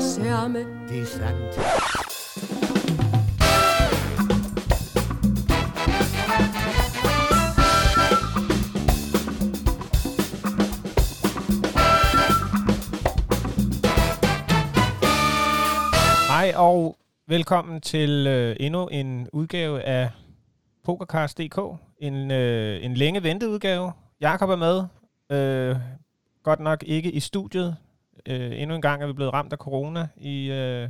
i særme. Det er sandt. Hej og velkommen til øh, endnu en udgave af PokerCast.dk. En, øh, en længe ventet udgave. Jakob er med. Øh, godt nok ikke i studiet. Øh, endnu en gang er vi blevet ramt af corona i, øh,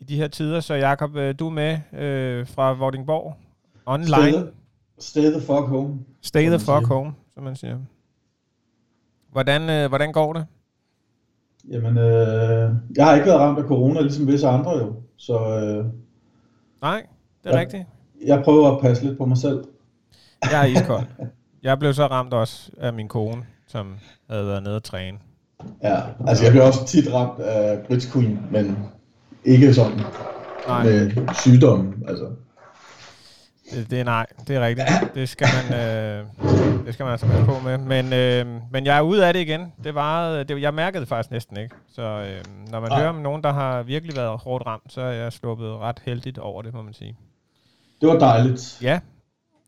i de her tider. Så Jakob, øh, du er med øh, fra Vordingborg online. Stay the, stay the fuck home. Stay the man fuck siger. home, som man siger. Hvordan, øh, hvordan går det? Jamen, øh, jeg har ikke været ramt af corona, ligesom visse andre jo. Så øh, Nej, det er Ja. rigtigt. jeg prøver at passe lidt på mig selv. Jeg er iskold. Jeg blev så ramt også af min kone, som havde været nede at træne. Ja, altså jeg bliver også tit ramt af Brits Queen, men ikke sådan Nej, med sygdommen. Altså. det, det er nej, det er rigtigt. Det skal man, øh, det skal man altså passe på med. Men, øh, men jeg er ude af det igen. Det var, det, jeg mærkede det faktisk næsten ikke. Så øh, når man Nej. hører om nogen, der har virkelig været hårdt ramt, så er jeg sluppet ret heldigt over det, må man sige. Det var dejligt. Ja,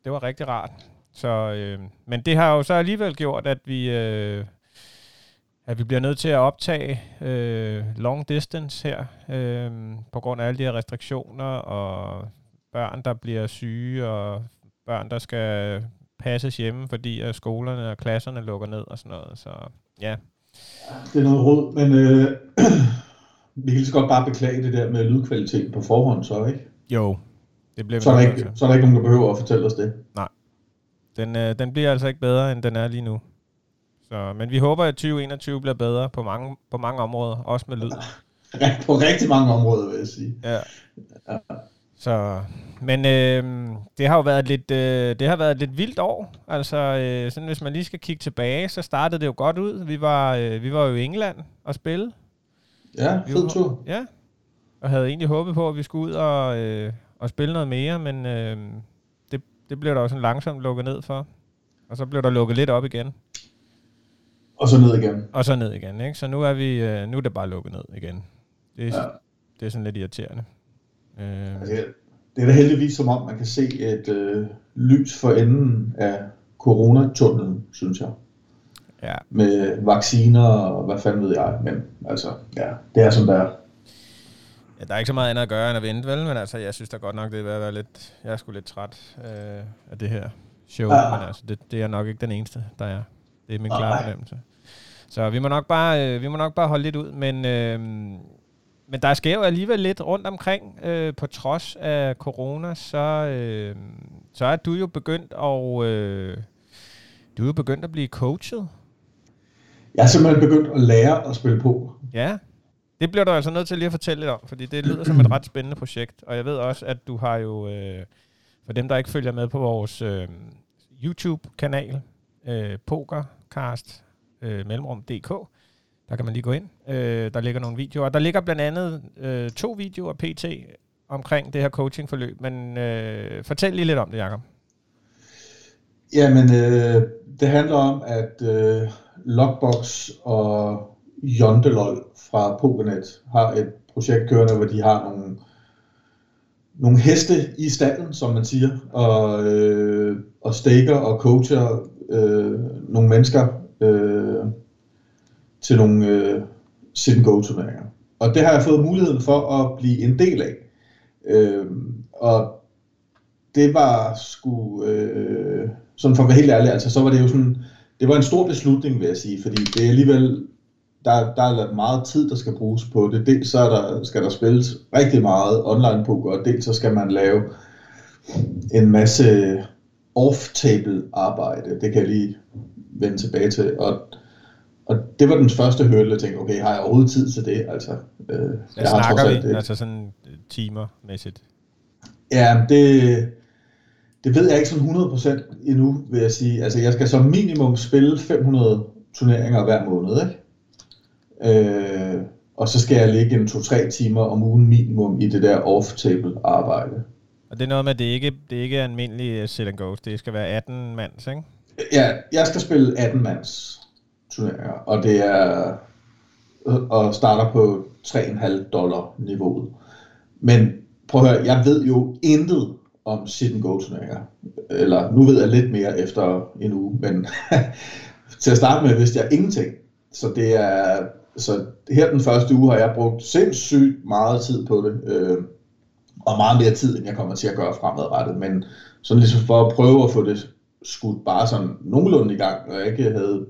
det var rigtig rart. Så, øh, men det har jo så alligevel gjort, at vi, øh, at vi bliver nødt til at optage øh, long distance her, øh, på grund af alle de her restriktioner, og børn, der bliver syge, og børn, der skal passes hjemme, fordi at skolerne og klasserne lukker ned og sådan noget. Så ja, Det er noget råd, men øh, vi kan så godt bare beklage det der med lydkvaliteten på forhånd, så ikke? jo, det bliver Så er, der ikke, så er der ikke nogen, der behøver at fortælle os det. Den, øh, den bliver altså ikke bedre, end den er lige nu. Så, men vi håber, at 2021 bliver bedre på mange, på mange områder, også med lyd. På rigtig mange områder, vil jeg sige. Ja. Så, men øh, det har jo været lidt, øh, det har været et lidt vildt år. Altså, øh, sådan, hvis man lige skal kigge tilbage, så startede det jo godt ud. Vi var, øh, vi var jo i England og spille. Ja, Vi fed var- tur. Ja. Og havde egentlig håbet på, at vi skulle ud og, øh, og spille noget mere, men øh, det, det blev der jo sådan langsomt lukket ned for. Og så blev der lukket lidt op igen. Og så ned igen. Og så ned igen, ikke? Så nu er, vi, øh, nu er det bare lukket ned igen. Det, er, Ja. det er sådan lidt irriterende. Øh, Altså, det er da heldigvis som om, man kan se et øh, lys for enden af coronatunnelen, synes jeg. ja, Med vacciner og hvad fanden ved jeg. Men altså, ja, det er som det er. Ja, der er ikke så meget andet at gøre end at vente, vel? Men altså, jeg synes da godt nok, det er ved at være lidt... Jeg er sgu lidt træt øh, af det her show, Ja. men altså, det, det er nok ikke den eneste, der er. Det er min klare Nej. fornemmelse. Så vi må nok bare, øh, vi må nok bare holde lidt ud, men... Øh, men der sker jo alligevel lidt rundt omkring, øh, på trods af corona, så, øh, så er du jo begyndt at, øh, du er jo begyndt at blive coachet. Jeg er simpelthen begyndt at lære at spille på. Ja, det bliver du altså nødt til lige at fortælle lidt om, fordi det lyder som et ret spændende projekt. Og jeg ved også, at du har jo, øh, for dem der ikke følger med på vores øh, YouTube-kanal, øh, Pokercast, øh, mellemrum.dk, der kan man lige gå ind. Øh, der ligger nogle videoer. Der ligger blandt andet øh, to videoer PT omkring det her coachingforløb. Men øh, fortæl lige lidt om det, Jacob. Jamen, øh, det handler om, at øh, Lockbox og Jondelol fra Pokernet har et projekt kørende, hvor de har nogle, nogle heste i stallen, som man siger, og, øh, og staker og coacher øh, nogle mennesker øh, til nogle øh, sit-and-go turneringer. Og det har jeg fået muligheden for at blive en del af. Øh, og det var sgu, øh, sådan for at være helt ærlig, altså så var det jo sådan, det var en stor beslutning, vil jeg sige, fordi det er alligevel, der, der er meget tid, der skal bruges på det. Dels så er der, skal der spilles rigtig meget online poker, og dels så skal man lave en masse off-table arbejde. Det kan jeg lige vende tilbage til. Og, og det var den første hurdle, jeg tænkte, okay, har jeg overhovedet tid til det? Altså, øh, jeg snakker vi? et- Altså sådan øh, timermæssigt. Ja, det, det ved jeg ikke sådan 100% endnu, vil jeg sige. Altså, jeg skal som minimum spille 500 turneringer hver måned, ikke? Øh, og så skal jeg ligge en 2-3 timer om ugen minimum i det der off-table arbejde. Og det er noget med, at det ikke, det ikke er almindelig sit and goes. Det skal være 18 mands, ikke? Ja, jeg skal spille 18 mands turneringer, og det er og starter på 3,5 dollar niveauet. Men prøv at høre, jeg ved jo intet om sit and go turneringer. Eller nu ved jeg lidt mere efter en uge, men til at starte med vidste jeg ingenting. Så det er, så her den første uge har jeg brugt sindssygt meget tid på det. Øh, og meget mere tid, end jeg kommer til at gøre fremadrettet. Men sådan ligesom for at prøve at få det skudt bare sådan nogenlunde i gang, og jeg ikke havde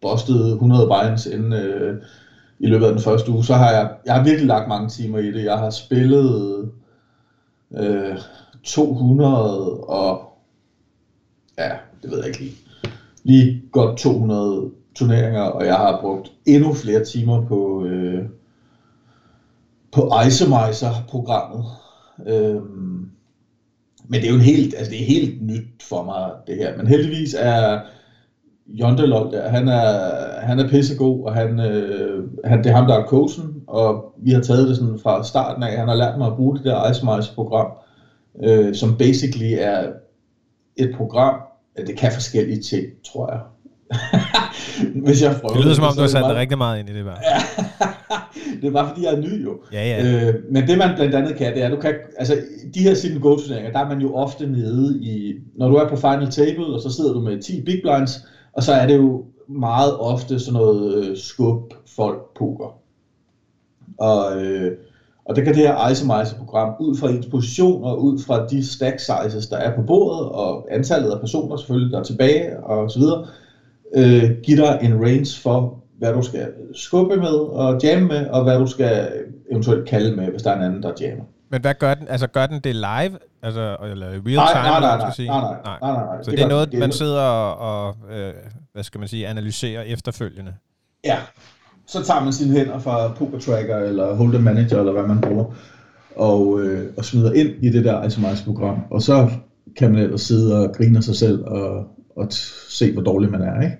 bostet 100 binds inden øh, i løbet af den første uge, så har jeg, jeg har virkelig lagt mange timer i det. Jeg har spillet øh, 200 og ja, det ved jeg ikke lige, lige godt 200 turneringer, og jeg har brugt endnu flere timer på, øh, på Icemizer-programmet. Øh, men det er jo en helt, altså det er helt nyt for mig, det her. Men heldigvis er Jondelol der, han er, han er pissegod, og han, øh, han, det er ham, der er coachen, og vi har taget det sådan fra starten af. Han har lært mig at bruge det der Icemice-program, øh, som basically er et program, det kan forskellige ting, tror jeg. Hvis jeg prøver det. lyder som om, du har sat dig rigtig meget ind i det bare. det er bare fordi, jeg er ny jo. Ja, ja. Øh, men det man blandt andet kan, det er, du kan, altså de her sit go turneringer, der er man jo ofte nede i, når du er på final table, og så sidder du med 10 big blinds, og så er det jo meget ofte sådan noget øh, skub folk poker. Og, øh, og det kan det her Icemizer program ud fra ens position og ud fra de stack sizes, der er på bordet, og antallet af personer selvfølgelig, der er tilbage og så videre, øh, give dig en range for, hvad du skal skubbe med og jamme med, og hvad du skal eventuelt kalde med, hvis der er en anden, der jammer. Men hvad gør den? Altså gør den det live? Altså, eller real time, nej, nej, nej, sige? Nej, nej, nej, nej, nej. Så det, det er noget, man sidder og, og øh, hvad skal man sige, analyserer efterfølgende? Ja, så tager man sine hænder fra Poker Tracker, eller Hold'em Manager, eller hvad man bruger, og, øh, og smider ind i det der itemized-program, og så kan man ellers sidde og grine sig selv og, at se, hvor dårlig man er. Ikke?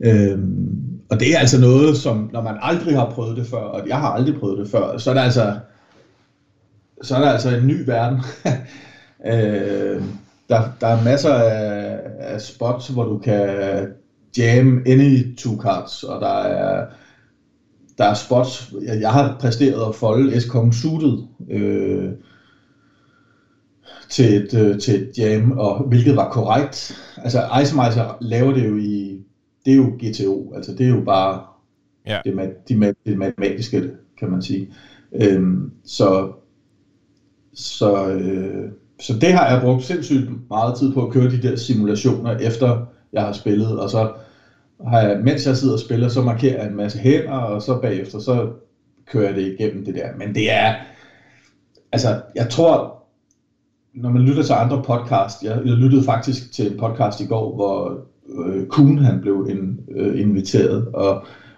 Øhm, og det er altså noget, som når man aldrig har prøvet det før, og jeg har aldrig prøvet det før, så er der altså, så er der altså en ny verden. øh, der, der er masser af, af spots, hvor du kan jam any two cards, og der er, der er spots, jeg, jeg har præsteret at folde S-Kong suited, øh, til et, øh, til et jam, og hvilket var korrekt. Altså Icemizer laver det jo i, det er jo GTO, altså det er jo bare ja. det, det, det matematiske, kan man sige. Øhm, så så, øh, så det har jeg brugt sindssygt meget tid på at køre de der simulationer, efter jeg har spillet, og så har jeg, mens jeg sidder og spiller, så markerer jeg en masse hænder, og så bagefter, så kører jeg det igennem det der. Men det er, altså, jeg tror, når man lytter til andre podcast, jeg, jeg lyttede faktisk til en podcast i går, hvor øh, Kuhn han blev in, øh, inviteret, og,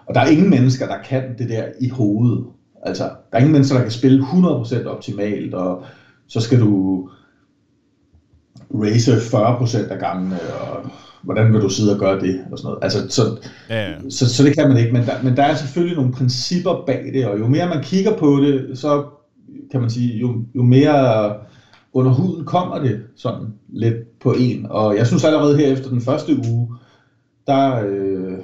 og der er ingen mennesker, der kan det der i hovedet. Altså, der er ingen mennesker, der kan spille 100% optimalt, og så skal du race 40% af gangene, og hvordan vil du sidde og gøre det, og sådan noget. Altså, så, ja, ja. Så, så det kan man ikke, men der, men der er selvfølgelig nogle principper bag det, og jo mere man kigger på det, så kan man sige, jo, jo mere under huden kommer det sådan lidt på en. Og jeg synes allerede her efter den første uge, der, øh,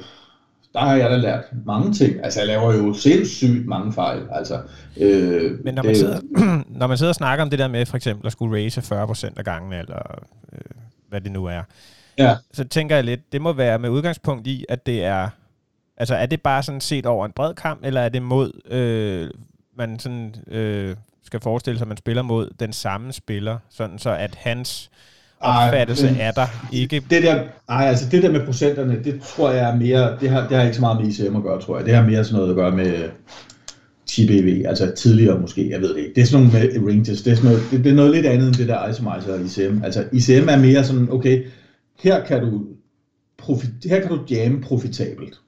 der har jeg da lært mange ting. Altså jeg laver jo sindssygt mange fejl. Altså, øh, Men når man, det, sidder, når man sidder og snakker om det der med for eksempel at skulle race 40% af gangen, eller øh, hvad det nu er, ja. så tænker jeg lidt, det må være med udgangspunkt i, at det er, altså er det bare sådan set over en bred kamp, eller er det mod, øh, man sådan øh, skal forestille sig, at man spiller mod den samme spiller, sådan så at hans opfattelse ej, er der ikke... Det der, ej, altså det der med procenterne, det tror jeg er mere, det har, det har ikke så meget med ICM at gøre, tror jeg. Det har mere sådan noget at gøre med TBV, altså tidligere måske, jeg ved det ikke. Det er sådan nogle med ranges, det er, sådan noget, det, det er noget lidt andet end det der Isomizer og ICM. Altså ICM er mere sådan, okay, her kan du, profit, her kan du jamme profitabelt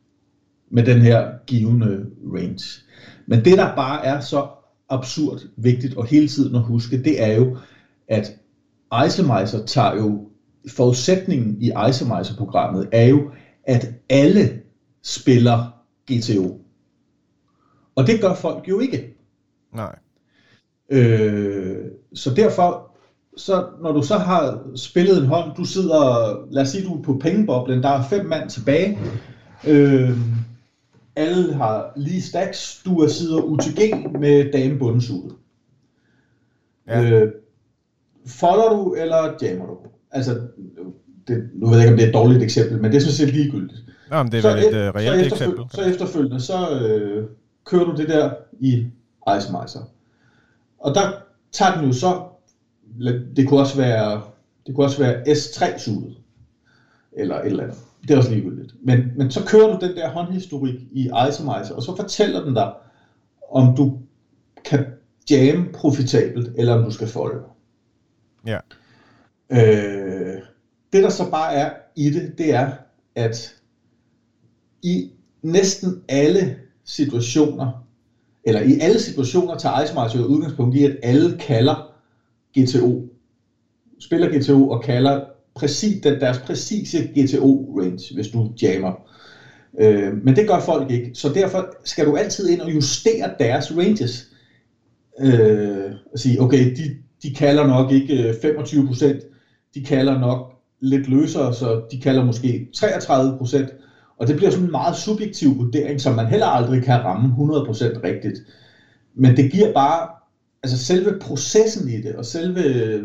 med den her givende range. Men det der bare er så absurd vigtigt og hele tiden at huske, det er jo, at Isomeiser tager jo, forudsætningen i Isomeiser-programmet er jo, at alle spiller GTO. Og det gør folk jo ikke. Nej. Øh, så derfor, så når du så har spillet en hånd, du sidder, lad os sige, du er på pengeboblen, der er fem mand tilbage, øh, alle har lige stacks, du er sider UTG med dame bundesuget. Ja. Øh, folder du, eller jammer du? Altså, det, nu ved jeg ikke, om det er et dårligt eksempel, men det er sådan set ligegyldigt. Nå, men det er vel et uh, reelt så eksempel. Så efterfølgende, så øh, kører du det der i Icemizer. Og der tager den jo så, det kunne også være, det kunne også være S3-suget, eller et eller andet. Det er også ligegyldigt. Men, men så kører du den der håndhistorik i Icemizer, og så fortæller den dig, om du kan jamme profitabelt, eller om du skal folde. Ja. Øh, det der så bare er i det, det er, at i næsten alle situationer, eller i alle situationer tager Ice jo udgangspunkt i, at alle kalder GTO, spiller GTO og kalder præcis, den, deres præcise GTO-range, hvis du jammer. Øh, men det gør folk ikke, så derfor skal du altid ind og justere deres ranges. Øh, og sige, okay, de, de kalder nok ikke øh, 25%, de kalder nok lidt løsere, så de kalder måske 33%, og det bliver sådan en meget subjektiv vurdering, som man heller aldrig kan ramme 100% rigtigt. Men det giver bare, altså selve processen i det, og selve øh,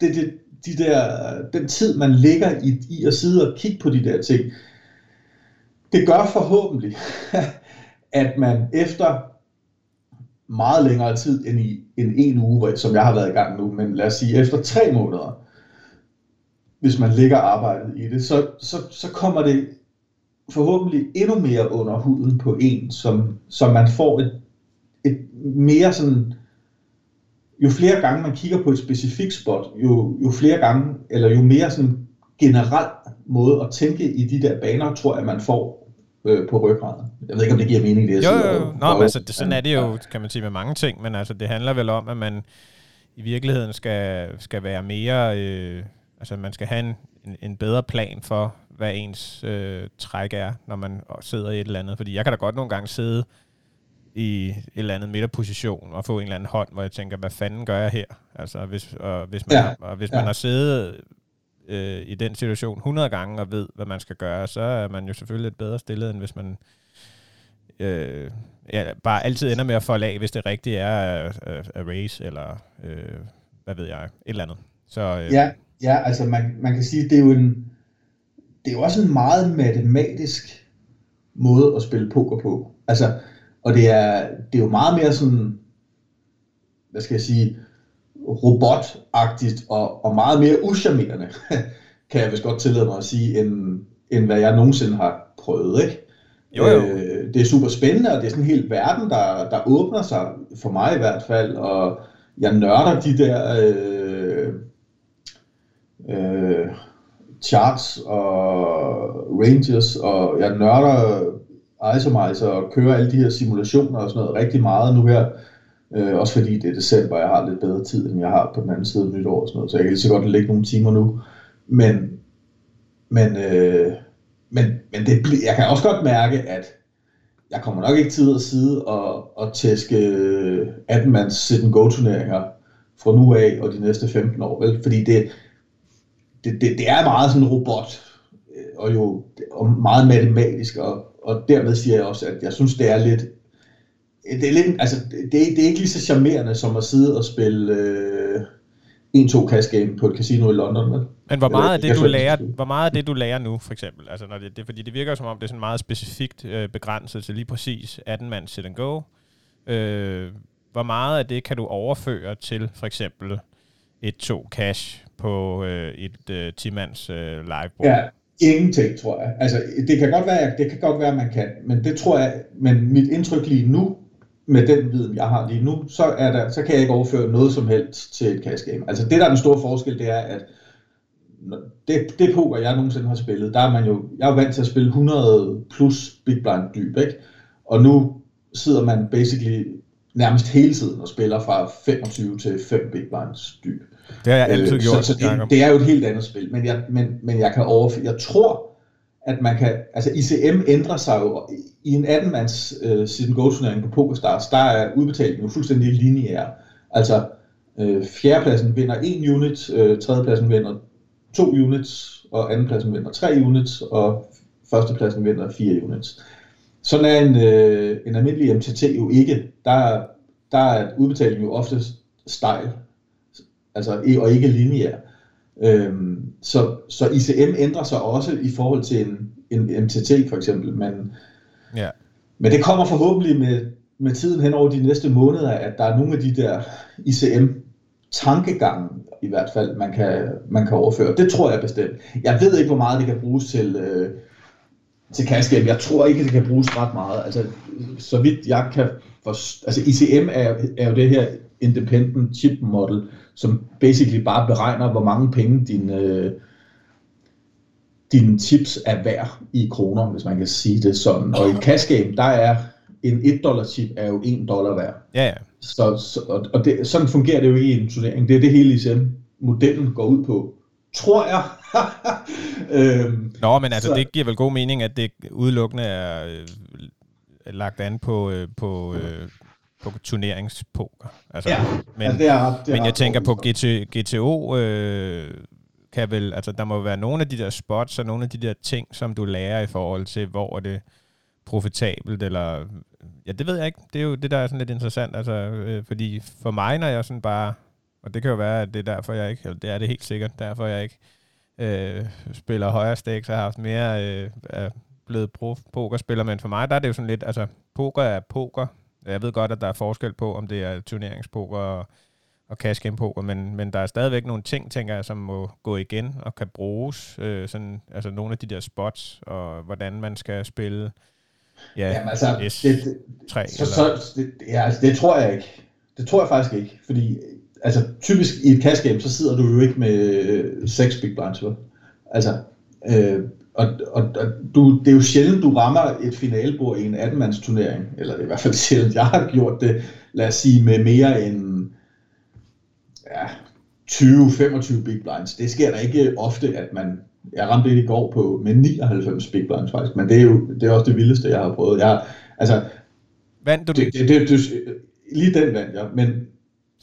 det, det, de der, den tid, man ligger i, i at sidde og kigge på de der ting, det gør forhåbentlig, at man efter meget længere tid end i en, en uge, som jeg har været i gang nu, men lad os sige efter tre måneder, hvis man lægger arbejdet i det, så, så, så kommer det forhåbentlig endnu mere under huden på en, som, som man får et, et mere sådan, jo flere gange man kigger på et specifikt spot, jo, jo flere gange, eller jo mere sådan generel måde at tænke i de der baner, tror jeg, man får øh, på ryggraden. Jeg ved ikke, om det giver mening, det jeg jo, Jo, jo, Nå, men altså, det, sådan er det jo, kan man sige, med mange ting, men altså, det handler vel om, at man i virkeligheden skal, skal være mere, øh, altså man skal have en, en, en bedre plan for, hvad ens øh, træk er, når man sidder i et eller andet. Fordi jeg kan da godt nogle gange sidde i et eller andet midterposition og få en eller anden hånd, hvor jeg tænker, hvad fanden gør jeg her? Altså, hvis, og hvis man, ja. og hvis man har siddet øh, i den situation 100 gange og ved, hvad man skal gøre, så er man jo selvfølgelig lidt bedre stillet, end hvis man øh, ja, bare altid ender med at folde af, hvis det rigtige er at, at race, eller øh, hvad ved jeg, et eller andet. Så, øh, ja, ja, altså man, man kan sige, det er jo en, det er jo også en meget matematisk måde at spille poker på. Altså, og det er, det er jo meget mere sådan, hvad skal jeg sige, robotagtigt og, og meget mere uschammerende, kan jeg vist godt tillade mig at sige, end, end hvad jeg nogensinde har prøvet. Ikke? Jo, jo. Øh, det er super spændende, og det er sådan en hel verden, der, der åbner sig, for mig i hvert fald, og jeg nørder de der øh, øh, charts og ranges, og jeg nørder Isomizer og kører alle de her simulationer og sådan noget rigtig meget nu her. Øh, også fordi det er december, jeg har lidt bedre tid, end jeg har på den anden side af nytår og sådan noget, så jeg kan lige så godt lægge nogle timer nu. Men, men, øh, men, men det, jeg kan også godt mærke, at jeg kommer nok ikke til at sidde og, og tæske øh, 18-mands sit and go turneringer fra nu af og de næste 15 år, vel? Fordi det, det, det, det er meget sådan en robot, øh, og jo og meget matematisk, og, og dermed siger jeg også, at jeg synes, det er lidt, det er, lidt, altså, det, det er ikke lige så charmerende som at sidde og spille øh, 1-2 cash game på et casino i London. Med. Men hvor meget, af det, du lærer, hvor meget af det, du lærer nu, for eksempel? Altså, når det, det, fordi det virker som om, det er sådan meget specifikt øh, begrænset til lige præcis 18 mand sit and go. Øh, hvor meget af det kan du overføre til for eksempel et 2 cash på øh, et øh, 10-mands øh, liveboard? Ja, ingenting, tror jeg. Altså, det kan godt være, det kan godt være, at man kan, men det tror jeg, men mit indtryk lige nu, med den viden, jeg har lige nu, så, er der, så kan jeg ikke overføre noget som helst til et cash game. Altså det, der er den store forskel, det er, at det, det poker, jeg nogensinde har spillet, der er man jo, jeg er jo vant til at spille 100 plus big blind dyb, ikke? Og nu sidder man basically nærmest hele tiden og spiller fra 25 til 5 big blinds dyb. Det har jeg altid øh, gjort. Så, så det, det er jo et helt andet spil, men jeg, men, men jeg kan overføre, jeg tror, at man kan, altså ICM ændrer sig jo, i en 18-mands uh, sit go turnering på PokerStars, der er udbetalingen jo fuldstændig lineær. Altså, uh, fjerdepladsen vinder en unit, uh, tredjepladsen vinder to units, og andenpladsen vinder tre units, og førstepladsen vinder fire units. sådan er en, øh, en almindelig MTT jo ikke. Der, der er udbetalingen jo ofte stejl, altså, og ikke lineær. Øhm, så, så ICM ændrer sig også i forhold til en, en MTT for eksempel, men, ja. men det kommer forhåbentlig med, med tiden hen over de næste måneder, at der er nogle af de der ICM tankegangen i hvert fald, man kan, man kan overføre. Det tror jeg bestemt. Jeg ved ikke, hvor meget det kan bruges til, øh, til cash Jeg tror ikke, det kan bruges ret meget. Altså, så vidt jeg kan for, altså ICM er, er jo det her independent chip model, som basically bare beregner, hvor mange penge din, øh, dine chips er værd i kroner, hvis man kan sige det sådan. Og i cash game, der er en 1 dollar chip er jo 1 dollar værd. Ja, ja. Så, så, og det, sådan fungerer det jo ikke i en turnering. Det er det hele ICM-modellen går ud på. Tror jeg. øhm, Nå, men altså, så, det giver vel god mening, at det udelukkende er øh, lagt an på, øh, på, øh, på turneringspoker. Altså, ja, men, altså, det er, det er men jeg tænker på GT, GTO, øh, kan vel, altså der må være nogle af de der spots og nogle af de der ting, som du lærer i forhold til, hvor er det profitabelt, eller ja, det ved jeg ikke. Det er jo det, der er sådan lidt interessant, altså, øh, fordi for mig, når jeg sådan bare, og det kan jo være, at det er derfor, jeg ikke, eller det er det helt sikkert, derfor jeg ikke øh, spiller højere stakes, og har haft mere, øh, blevet prof-pokerspiller, men for mig, der er det jo sådan lidt, altså, poker er poker. Jeg ved godt, at der er forskel på, om det er turneringspoker og, og cash game poker, men, men der er stadigvæk nogle ting, tænker jeg, som må gå igen og kan bruges. Øh, sådan, altså nogle af de der spots, og hvordan man skal spille Ja, Jamen, altså, S3, det, det, så, så, det, ja, altså, det tror jeg ikke. Det tror jeg faktisk ikke, fordi altså, typisk i et cash game, så sidder du jo ikke med øh, seks big blinds, vel? Altså, øh, og, og, og du, det er jo sjældent, du rammer et finalebord i en 18-mands turnering, eller det er i hvert fald sjældent, jeg har gjort det, lad os sige, med mere end ja, 20-25 big blinds. Det sker der ikke ofte, at man jeg ramte det i går på med 99 big blinds faktisk, men det er jo det er også det vildeste, jeg har prøvet. Jeg, altså, vandt du det? Det, det, det, lige den vandt jeg, men,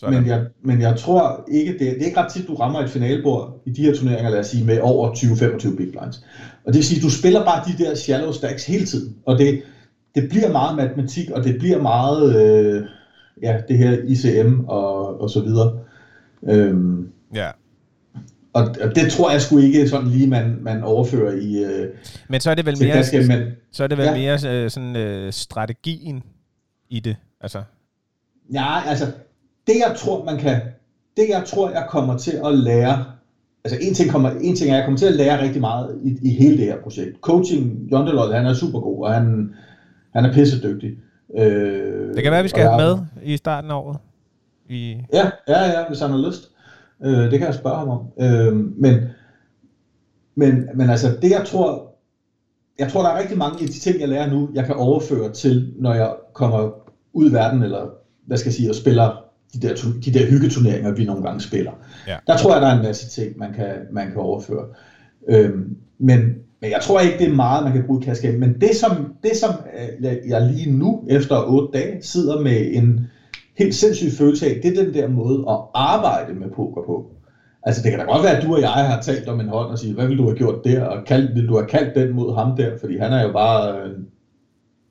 men jeg, men jeg tror ikke, det, det er ikke ret tit, du rammer et finalebord i de her turneringer, lad os sige, med over 20-25 big blinds. Og det vil sige, du spiller bare de der shallow stacks hele tiden, og det, det bliver meget matematik, og det bliver meget, øh, ja, det her ICM og, og så videre. Øhm, ja. Og, og det tror jeg sgu ikke sådan lige, man, man overfører i... Øh, men så er det vel mere, kaske, men, så er det vel ja. mere øh, sådan øh, strategien i det, altså... Ja, altså, det jeg tror, man kan... Det jeg tror, jeg kommer til at lære... Altså, en ting, kommer, en ting er, jeg kommer til at lære rigtig meget i, i hele det her projekt. Coaching, John han er super god, og han, han er pissedygtig. Øh, det kan være, vi skal have med i starten af året. I... Ja, ja, ja, hvis han har lyst. Øh, det kan jeg spørge ham om. Øh, men, men, men altså, det jeg tror, jeg tror, der er rigtig mange af de ting, jeg lærer nu, jeg kan overføre til, når jeg kommer ud i verden, eller hvad skal jeg sige, og spiller de der, de der hyggeturneringer, vi nogle gange spiller. Ja. Der tror jeg, der er en masse ting, man kan, man kan overføre. Øhm, men, men jeg tror ikke, det er meget, man kan bruge i kaskade. Men det som, det, som øh, jeg lige nu, efter otte dage, sidder med en, helt sindssygt følelse af, det er den der måde at arbejde med poker på. Altså det kan da godt være, at du og jeg har talt om en hånd og sige, hvad vil du have gjort der, og kald, vil du have kaldt den mod ham der, fordi han er jo bare en,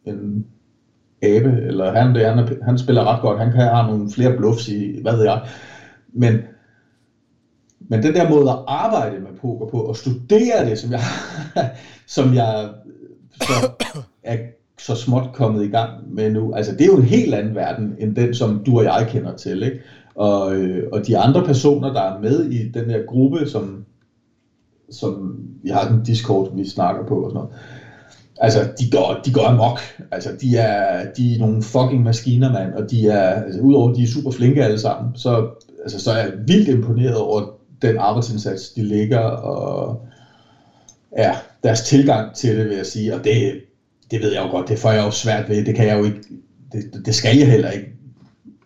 en abe, eller han, det, han, er, han spiller ret godt, han kan have nogle flere bluffs i, hvad ved jeg. Men, men den der måde at arbejde med poker på, og studere det, som jeg, som jeg så er så småt kommet i gang med nu. Altså, det er jo en helt anden verden, end den, som du og jeg kender til. Ikke? Og, øh, og de andre personer, der er med i den her gruppe, som, som vi har den Discord, vi snakker på og sådan noget, altså, de går, de går amok. Altså, de er, de er nogle fucking maskiner, mand, og de er, altså, udover at de er super flinke alle sammen, så, altså, så er jeg vildt imponeret over den arbejdsindsats, de lægger, og ja, deres tilgang til det, vil jeg sige, og det, det ved jeg jo godt, det får jeg jo svært ved, det kan jeg jo ikke, det, det skal jeg heller ikke,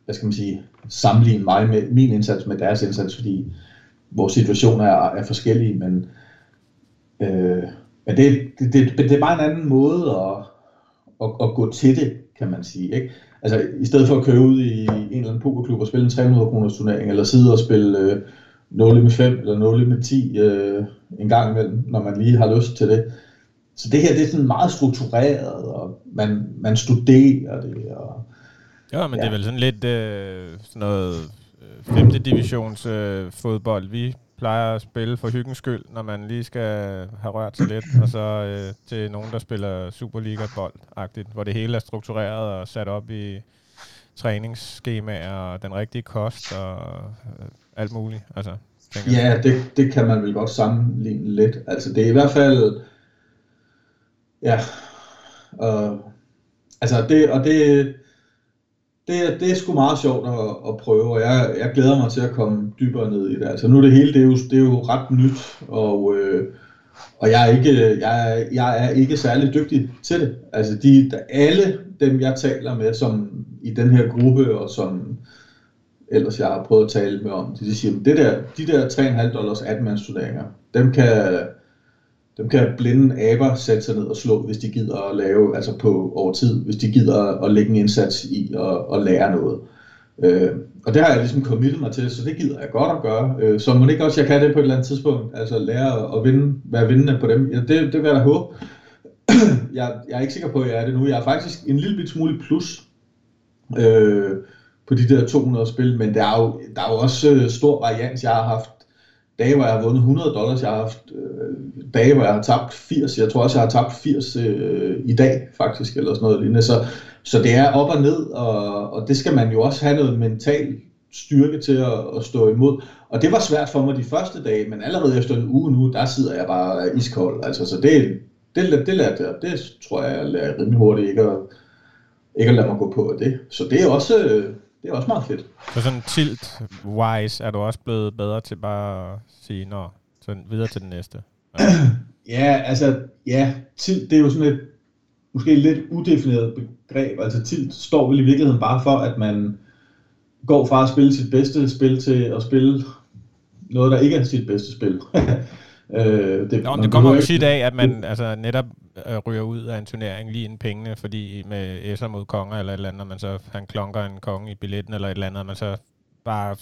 hvad skal man sige, sammenligne mig med min indsats med deres indsats, fordi vores situationer er, er forskellige, men, øh, men det, det, det, det er bare en anden måde at, at, at gå til det, kan man sige. Ikke? Altså i stedet for at køre ud i en eller anden pokerklub og spille en 300 kroners turnering, eller sidde og spille øh, 0 med 5 eller 0 med 10 øh, en gang imellem, når man lige har lyst til det, så det her det er sådan meget struktureret, og man, man studerer det. Og, ja, men ja. det er vel sådan lidt øh, sådan noget øh, femte divisions øh, fodbold. Vi plejer at spille for hyggens skyld, når man lige skal have rørt sig lidt, og så øh, til nogen, der spiller Superliga-bold-agtigt, hvor det hele er struktureret og sat op i træningsskemaer og den rigtige kost og øh, alt muligt. Altså, ja, det, det kan man vel godt sammenligne lidt. Altså det er i hvert fald, ja, øh, altså det, og det, det, det er sgu meget sjovt at, at prøve, og jeg, jeg glæder mig til at komme dybere ned i det. Altså nu er det hele, det er jo, det er jo ret nyt, og, øh, og jeg, er ikke, jeg, jeg er ikke særlig dygtig til det. Altså de, alle dem, jeg taler med, som i den her gruppe, og som ellers jeg har prøvet at tale med om, de, de siger, det der, de der 3,5 dollars 18 dem kan, dem kan blinde aber sætte sig ned og slå, hvis de gider at lave, altså på over tid, hvis de gider at lægge en indsats i og, og lære noget. Øh, og det har jeg ligesom committet mig til, så det gider jeg godt at gøre. Øh, så må det ikke også, jeg kan det på et eller andet tidspunkt, altså lære at vinde, være vindende på dem. Ja, det, det vil jeg da håbe. jeg, jeg er ikke sikker på, at jeg er det nu. Jeg er faktisk en lille bit smule plus øh, på de der 200 spil, men der er jo, der er jo også øh, stor varians. Jeg har haft dage, hvor jeg har vundet 100 dollars. Jeg har haft øh, dage, hvor jeg har tabt 80. Jeg tror også, jeg har tabt 80 øh, i dag, faktisk, eller sådan noget lignende. Så, så det er op og ned, og, og det skal man jo også have noget mental styrke til at, at stå imod. Og det var svært for mig de første dage, men allerede efter en uge nu, der sidder jeg bare iskold. Altså, så det, det, det lærte jeg. Det tror jeg, jeg lærer rimelig hurtigt ikke at, ikke at lade mig gå på af det. Så det er også, øh, det er også meget fedt. Så sådan tilt-wise er du også blevet bedre til bare at sige, nå, så videre til den næste. Ja, ja altså, ja, tilt, det er jo sådan et, måske lidt udefineret begreb. Altså tilt står vel i virkeligheden bare for, at man går fra at spille sit bedste spil til at spille noget, der ikke er sit bedste spil. øh, det, Nå, det kommer jo tit af, at man altså, netop øh, ryger ud af en turnering lige inden pengene, fordi med S'er mod konger eller et eller andet, man så han klonker en konge i billetten eller et eller andet, man så bare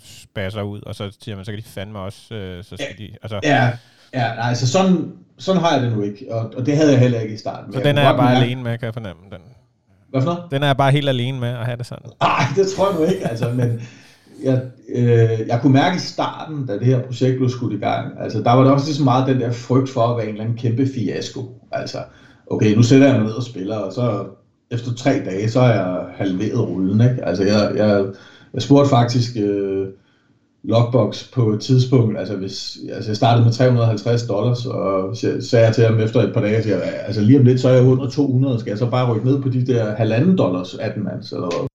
spasser ud, og så siger man, så kan de fandme også, øh, så skal de, altså... Ja, ja nej, altså sådan, sådan har jeg det nu ikke, og, og det havde jeg heller ikke i starten. Så den er jeg bare alene med, kan jeg fornemme den. Hvad for noget? Den er jeg bare helt alene med at have det sådan. Nej, det tror jeg nu ikke, altså, men jeg, øh, jeg kunne mærke i starten, da det her projekt blev skudt i gang, altså der var der også lige så meget den der frygt for at være en eller anden kæmpe fiasko. Altså, okay, nu sætter jeg mig ned og spiller, og så efter tre dage, så er jeg halveret rullen, ikke? Altså, jeg, jeg, jeg spurgte faktisk øh, Lockbox på et tidspunkt, altså, hvis, altså jeg startede med 350 dollars, og sagde jeg til ham efter et par dage, siger, altså lige om lidt, så er jeg under 200, skal jeg så bare rykke ned på de der halvanden dollars 18 mands, altså, eller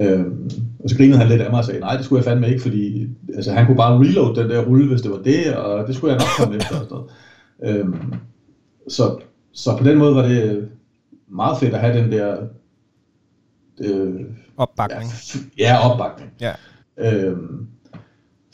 Øhm, og så grinede han lidt af mig og sagde, nej, det skulle jeg fandme ikke, fordi altså, han kunne bare reload den der rulle, hvis det var det, og det skulle jeg nok komme efter. Og sådan øhm, så, så på den måde var det meget fedt at have den der... Øh, opbakning. Ja, ja opbakning. Ja. Øhm,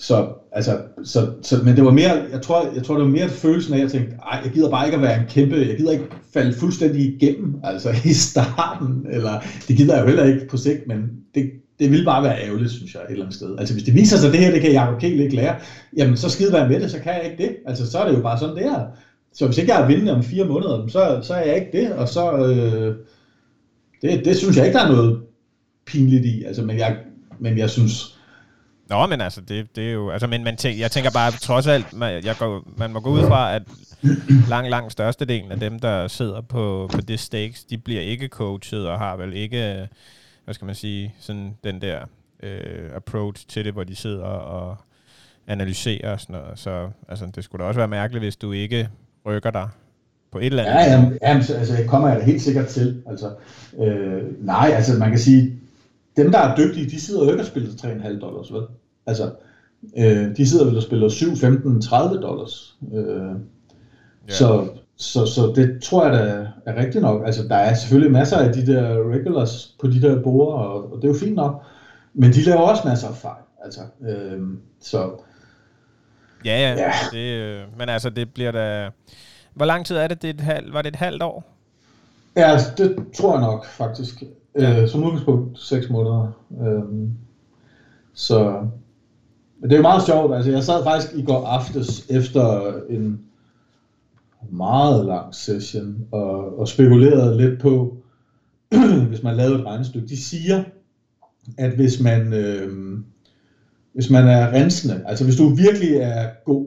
så, altså, så, så, men det var mere, jeg tror, jeg tror, det var mere følelsen af, at jeg tænkte, ej, jeg gider bare ikke at være en kæmpe, jeg gider ikke falde fuldstændig igennem, altså i starten, eller det gider jeg jo heller ikke på sigt, men det, det vil bare være ærgerligt, synes jeg, et eller andet sted. Altså hvis det viser sig, at det her, det kan Jacob Kiel ikke lære, jamen så skide være med det, så kan jeg ikke det. Altså så er det jo bare sådan, det er. Så hvis ikke jeg er vindende om fire måneder, så, så er jeg ikke det, og så, øh, det, det synes jeg ikke, der er noget pinligt i, altså, men jeg, men jeg synes, Nå, men altså, det, det er jo... Altså, men man tænk, jeg tænker bare, trods alt, man, jeg går, man må gå ud fra, at lang, lang størstedelen af dem, der sidder på, på det stakes, de bliver ikke coachet og har vel ikke, hvad skal man sige, sådan den der øh, approach til det, hvor de sidder og analyserer og sådan noget. Så altså, det skulle da også være mærkeligt, hvis du ikke rykker dig på et eller andet. Ja, jamen, jamen, altså, jeg kommer jeg da helt sikkert til. Altså, øh, nej, altså man kan sige, dem der er dygtige, de sidder jo ikke og spiller 3,5 dollars, vel? Altså, øh, de sidder vel og spiller 7, 15, 30 dollars. Øh, yeah. så, så, så det tror jeg da er rigtigt nok. Altså, der er selvfølgelig masser af de der regulars på de der borer, og, og det er jo fint nok. Men de laver også masser af fejl. Altså, øh, så... Ja, ja. ja. Det, øh, men altså, det bliver da... Hvor lang tid er det? det er et halv, var det et halvt år? Ja, altså, det tror jeg nok, faktisk. Ja. Øh, som udgangspunkt 6 måneder. Øh, så det er jo meget sjovt. Altså, jeg sad faktisk i går aftes efter en meget lang session og, og spekuleret lidt på, hvis man lavede et regnestykke. De siger, at hvis man, øh, hvis man er rensende, altså hvis du virkelig er god,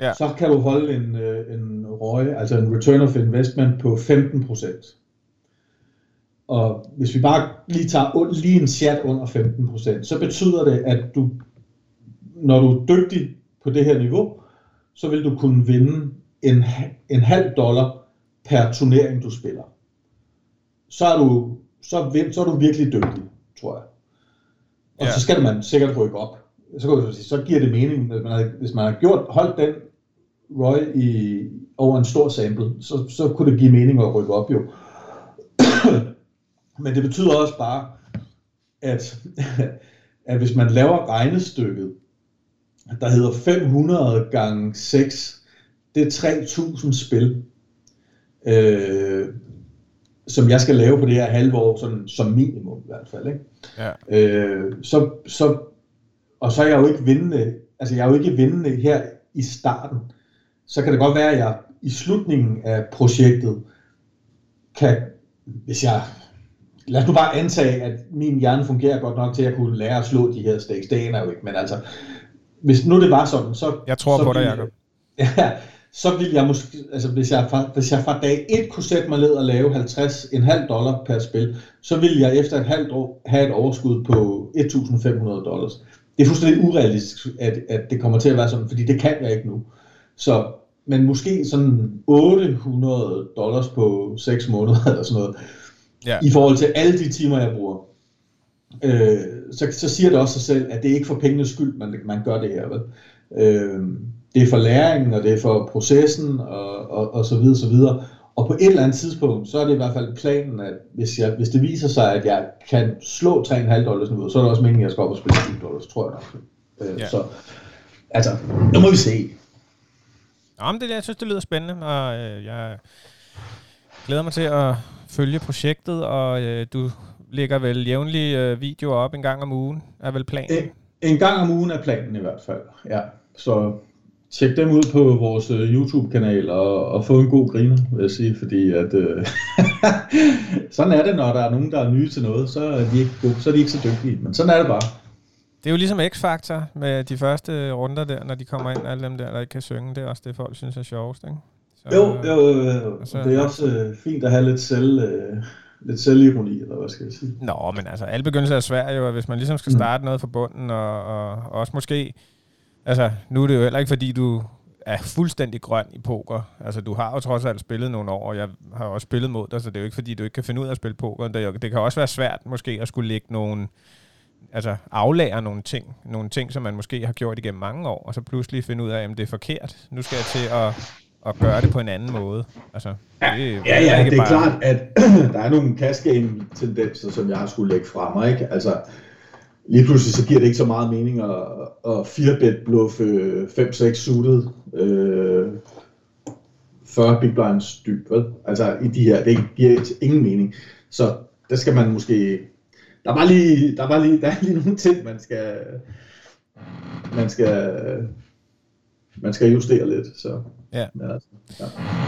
ja. så kan du holde en, øh, en ROI, altså en return of investment på 15%. Og hvis vi bare lige tager lige en chat under 15%, så betyder det, at du, når du er dygtig på det her niveau, så vil du kunne vinde en, en halv dollar per turnering, du spiller. Så er du, så, så er du virkelig dygtig, tror jeg. Og ja. så skal man sikkert rykke op. Så, kan du sige, så giver det mening, hvis man har, hvis man har gjort, holdt den Roy i, over en stor sample, så, så kunne det give mening at rykke op jo. Men det betyder også bare, at, at hvis man laver regnestykket, der hedder 500 gange 6, det er 3000 spil, øh, som jeg skal lave på det her halve år, sådan, som minimum i hvert fald. Ikke? Ja. Øh, så, så, og så er jeg jo ikke vindende, altså jeg er jo ikke vindende her i starten. Så kan det godt være, at jeg i slutningen af projektet kan, hvis jeg lad os nu bare antage, at min hjerne fungerer godt nok til at kunne lære at slå de her stakes. Det er jo ikke, men altså, hvis nu det var sådan, så... Jeg tror så på dig, Jacob. Ja, så vil jeg måske, altså hvis jeg, fra, hvis jeg fra dag 1 kunne sætte mig ned og lave 50, en halv dollar per spil, så vil jeg efter et halvt år have et overskud på 1.500 dollars. Det er fuldstændig urealistisk, at, at det kommer til at være sådan, fordi det kan jeg ikke nu. Så, men måske sådan 800 dollars på 6 måneder eller sådan noget, ja. i forhold til alle de timer, jeg bruger. Øh, så, så siger det også sig selv, at det er ikke for pengenes skyld, man, man gør det her. Vel? Øh, det er for læringen, og det er for processen, og, og, og så videre, så videre. Og på et eller andet tidspunkt, så er det i hvert fald planen, at hvis, jeg, hvis det viser sig, at jeg kan slå 3,5 dollars nu, så er det også meningen, at jeg skal op og spille 10 dollars, tror jeg nok. Øh, ja. Så altså, nu må vi se. Jamen, det, jeg synes, det lyder spændende, og øh, jeg glæder mig til at følge projektet, og øh, du lægger vel jævnlige øh, videoer op en gang om ugen, er vel planen? En, en gang om ugen er planen i hvert fald, ja. Så tjek dem ud på vores uh, YouTube-kanal og, og få en god griner, vil jeg sige, fordi at uh, sådan er det, når der er nogen, der er nye til noget, så er de ikke, gode, så er de ikke så dygtige, men sådan er det bare. Det er jo ligesom X-Factor med de første runder der, når de kommer ind, alle dem der, der ikke kan synge, det er også det, folk synes er sjovest, ikke? Så, jo, jo, jo, så, det er også uh, fint at have lidt selv... Uh, lidt selvironi, eller hvad skal jeg sige? Nå, men altså, alle begyndelser er svært jo, hvis man ligesom skal mm. starte mm. noget fra bunden, og, og, og også måske, altså, nu er det jo heller ikke, fordi du er fuldstændig grøn i poker. Altså, du har jo trods alt spillet nogle år, og jeg har også spillet mod dig, så det er jo ikke, fordi du ikke kan finde ud af at spille poker. Det, det kan også være svært, måske, at skulle lægge nogle, altså aflære nogle ting, nogle ting, som man måske har gjort igennem mange år, og så pludselig finde ud af, at det er forkert. Nu skal jeg til at at gøre det på en anden måde. Altså, ja, det, ja, ja, det er bare... klart, at der er nogle cascade-tendenser, som jeg har skulle lægge fra mig. Ikke? Altså, lige pludselig så giver det ikke så meget mening at, at 4-bet bluffe 5-6 suited øh, 40 big blinds dyb. Vel? Altså i de her, det giver ingen mening. Så der skal man måske, der var lige, der var lige, der er lige nogle ting, man skal, man skal, man skal justere lidt. Så. Ja. ja, altså, ja.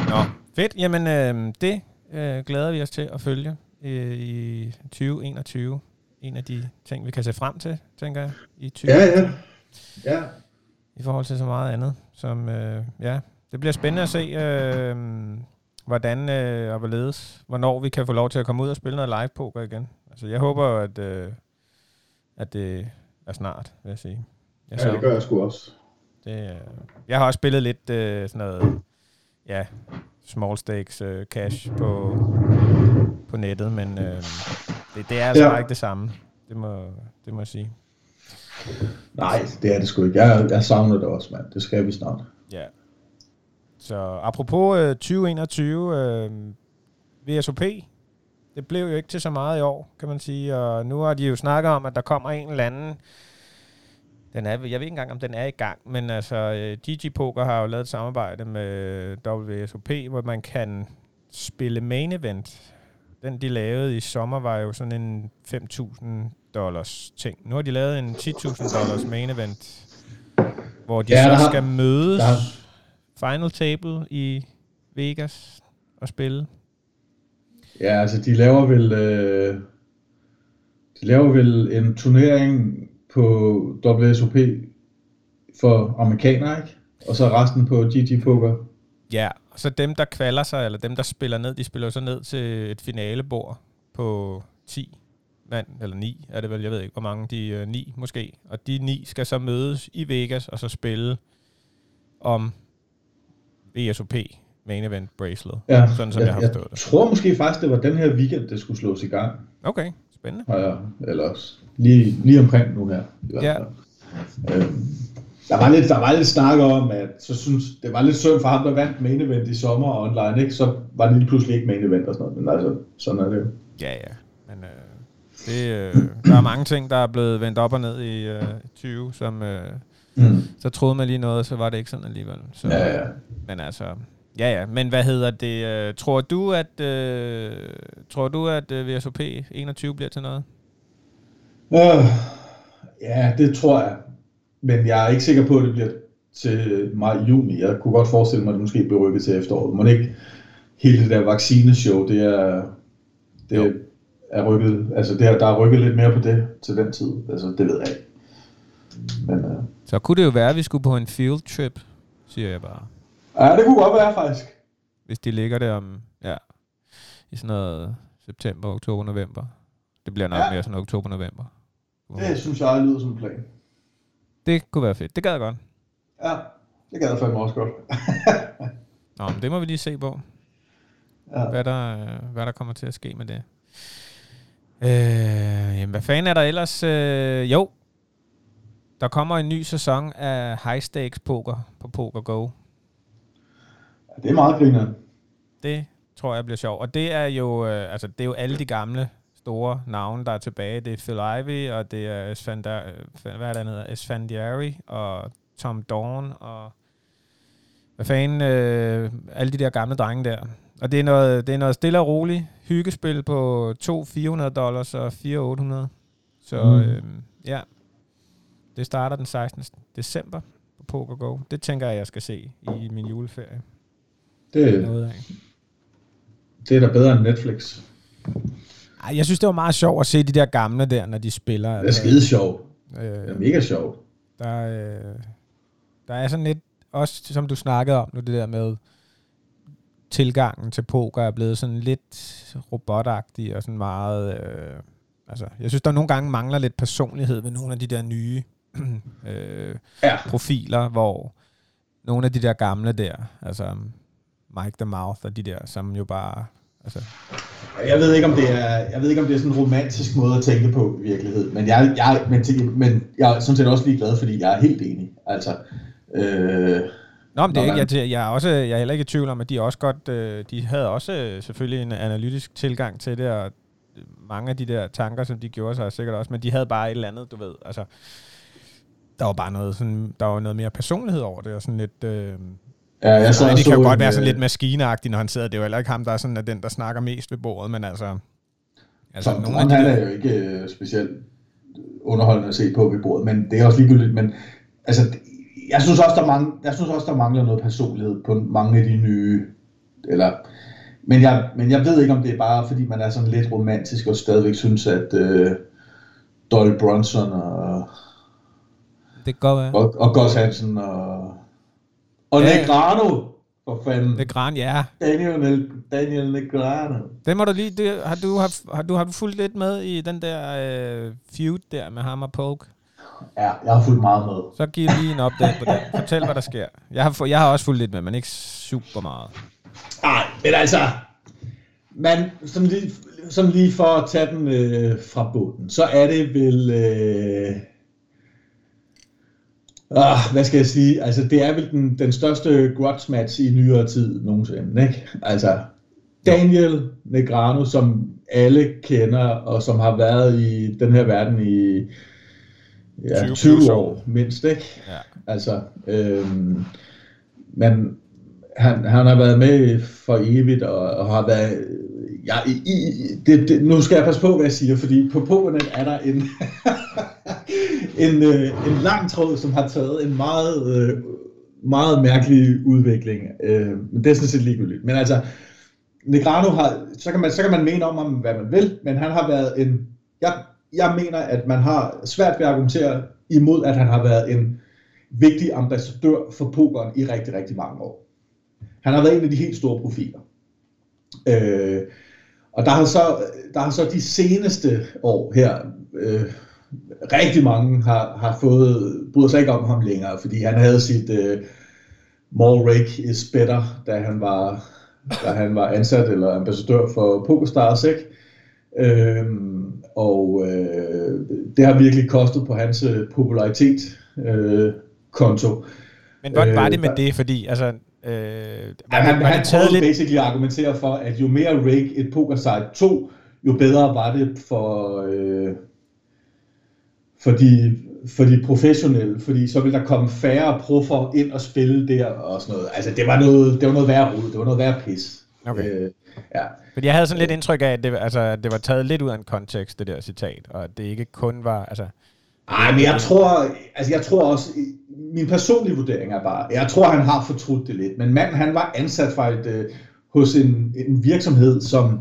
Nå, fedt. Jamen, øh, det øh, glæder vi os til at følge øh, i 2021. En af de ting, vi kan se frem til, tænker jeg, i 20. Ja, ja. ja. I forhold til så meget andet. Som, øh, ja, det bliver spændende at se, øh, hvordan øh, og hvorledes, hvornår vi kan få lov til at komme ud og spille noget live poker igen. Altså, jeg håber at, øh, at det er snart, vil jeg sige. Jeg ja, det gør jeg sgu også. Det, øh, jeg har også spillet lidt øh, sådan noget, ja, small stakes øh, cash på, på nettet, men øh, det, det er altså ja. ikke det samme. Det må, det må jeg sige. Nej, det er det sgu ikke. Jeg, jeg savner det også, mand. Det skal vi snart. Ja. Så apropos øh, 2021, øh, VSOP, det blev jo ikke til så meget i år, kan man sige. Og nu har de jo snakket om, at der kommer en eller anden den er, jeg ved ikke engang, om den er i gang, men altså, øh, DG Poker har jo lavet et samarbejde med WSOP, hvor man kan spille main event. Den, de lavede i sommer, var jo sådan en 5.000 dollars ting. Nu har de lavet en 10.000 dollars main event, hvor de ja, så har, skal mødes. Der, final table i Vegas og spille? Ja, altså de laver vel, øh, de laver vel en turnering på WSOP for amerikanere, ikke? Og så resten på GG Poker. Ja, og så dem, der kvalder sig, eller dem, der spiller ned, de spiller så ned til et finalebord på 10 mand, eller 9 er det vel, jeg ved ikke, hvor mange, de øh, 9 måske. Og de 9 skal så mødes i Vegas, og så spille om VSOP, Main Event Bracelet, Ja, sådan som jeg, jeg har jeg forstået det. tror måske faktisk, det var den her weekend, det skulle slås i gang. Okay, spændende. Har jeg, eller lige, lige omkring nu her. I hvert Ja. fald. Øhm, der var lidt, der var lidt snak om, at så synes, det var lidt synd for ham, der vandt main event i sommer online, ikke? så var det lige pludselig ikke main event og sådan noget, men altså, sådan er det jo. Ja, ja. Men øh, det, øh, der er mange ting, der er blevet vendt op og ned i øh, 20, som øh, Mm. så troede man lige noget, så var det ikke sådan alligevel. Så, Ja, ja. Men altså, ja ja. Men hvad hedder det? Øh, tror du, at øh, tror du, at øh, VSOP 21 bliver til noget? Øh, ja, det tror jeg. Men jeg er ikke sikker på, at det bliver til maj-juni. Jeg kunne godt forestille mig, at det måske bliver rykket til efteråret. Må ikke hele det der vaccineshow, det er, det Jo. er rykket, altså det er, der er rykket lidt mere på det til den tid. Altså, det ved jeg ikke. Men øh, Så kunne det jo være, at vi skulle på en field trip, siger jeg bare. Ja, det kunne godt være faktisk. Hvis de ligger der om, ja, i sådan noget september, oktober, november. Det bliver nok Ja. mere sådan oktober, november. Det synes jeg lyder som en plan. Det kunne være fedt. Det gad jeg godt. Ja, det gad jeg fandme også godt. Nå, men det må vi lige se på. Ja. hvad der, hvad der kommer til at ske med det. Øh, jamen, hvad fanden er der ellers? Øh, jo, der kommer en ny sæson af High Stakes Poker på Poker Go. Ja, det er meget grineren. Det tror jeg bliver sjovt. Og det er jo, øh, altså, det er jo alle de gamle store navne, der er tilbage. Det er Phil Ivey, og det er Esfandar, hvad er det, hedder? Esfandiari, og Tom Dawn, og hvad fanden, øh, alle de der gamle drenge der. Og det er noget, det er noget stille og roligt hyggespil på to 400 dollars og 4 800. Så Mm. øh, ja, det starter den 16. december på Poker Go. Det tænker jeg, jeg skal se i min juleferie. Det, Noget af. det er da bedre end Netflix. Ej, jeg synes, det var meget sjovt at se de der gamle der, når de spiller. Det er skide sjovt. Det er Øh, mega sjovt. der, øh, der er sådan lidt, også som du snakkede om nu, det der med tilgangen til poker er blevet sådan lidt robotagtig og sådan meget... Øh, altså, jeg synes, der nogle gange mangler lidt personlighed ved nogle af de der nye øh, Ja. profiler, hvor nogle af de der gamle der, altså Mike the Mouth og de der, som jo bare... Altså, Jeg ved ikke om det er, jeg ved ikke om det er sådan en romantisk måde at tænke på i virkeligheden, men jeg, jeg, men, men jeg er sådan set også lige glad, fordi jeg er helt enig. Altså, øh, Nå, men det er ikke, jeg, jeg, er også, jeg er heller ikke i tvivl om, at de også godt, øh, de havde også øh, selvfølgelig en analytisk tilgang til det, og mange af de der tanker, som de gjorde sig sikkert også, men de havde bare et eller andet, du ved, altså, der var bare noget, sådan, der var noget mere personlighed over det, og sådan lidt, øh, ja, jeg sad nej, og det kan så jo godt en, være sådan øh, lidt maskineagtigt, når han sidder, det er jo heller ikke ham, der er sådan, at den, der snakker mest ved bordet, men altså, altså Tom nogle af de han der, er jo ikke øh, specielt underholdende at se på ved bordet, men det er også ligegyldigt, men altså, jeg synes også, der, mange, jeg synes også, der mangler noget personlighed på mange af de nye, eller, men jeg, men jeg ved ikke, om det er bare, fordi man er sådan lidt romantisk, og stadigvæk synes, at øh, Dolly Bronson og, det kan godt være. og, og Gus Hansen og, og Ja. Negrano, for fanden, Det gran, ja. Daniel, Daniel Negrano. Det må du lige, det, har, du, har, har, du, har du fulgt lidt med i den der øh, feud der med ham og Poke? Ja, jeg har fulgt meget med. Så giv lige en update på den. Fortæl, hvad der sker. Jeg har, jeg har også fulgt lidt med, men ikke super meget. Nej, men altså, man, som lige, som lige for at tage den øh, fra bunden, så er det vel, øh, ah, hvad skal jeg sige, altså det er vel den, den største grudge match i nyere tid nogensinde, ikke? Altså, Daniel Negrano, som alle kender, og som har været i den her verden i ja, 20 20, plus 20 år. mindst, ikke? Ja. Altså, øhm, men han, han har været med for evigt, og, og har været... Ja, i, i, det, det, nu skal jeg passe på, hvad jeg siger, fordi på Pokernet er der en, en, øh, en lang tråd, som har taget en meget øh, meget mærkelig udvikling, øh, men det er sådan set ligegyldigt. Men altså, Negrano har, så kan, man, så kan man mene om ham, hvad man vil, men han har været en, jeg, jeg mener, at man har svært ved at argumentere imod, at han har været en vigtig ambassadør for pokeren i rigtig, rigtig mange år. Han har været en af de helt store profiler. Øh, og der har, så, der har så de seneste år her, øh, rigtig mange har, har fået, bryder sig ikke om ham længere, fordi han havde sit øh, more rake is better, da han var, da han var ansat eller ambassadør for PokerStars, ikke? Øhm, og øh, det har virkelig kostet på hans øh, popularitet øh, konto. Men hvordan var det med øh, det? Fordi altså, Øh, ja, han, han, han taget lidt... basically at argumentere for, at jo mere rake et poker site tog, jo bedre var det for, øh, for, de, for de professionelle, fordi så ville der komme færre proffer ind og spille der og sådan noget. Altså det var noget, det var noget værre rod, det var noget værre pis. Okay. Øh, ja. Fordi jeg havde sådan lidt indtryk af, at det, altså, at det var taget lidt ud af en kontekst, det der citat, og at det ikke kun var, altså... Nej, men jeg tror, altså jeg tror også, min personlige vurdering er bare, jeg tror, han har fortrudt det lidt, men manden, han var ansat fra et, øh, hos en, en virksomhed, som,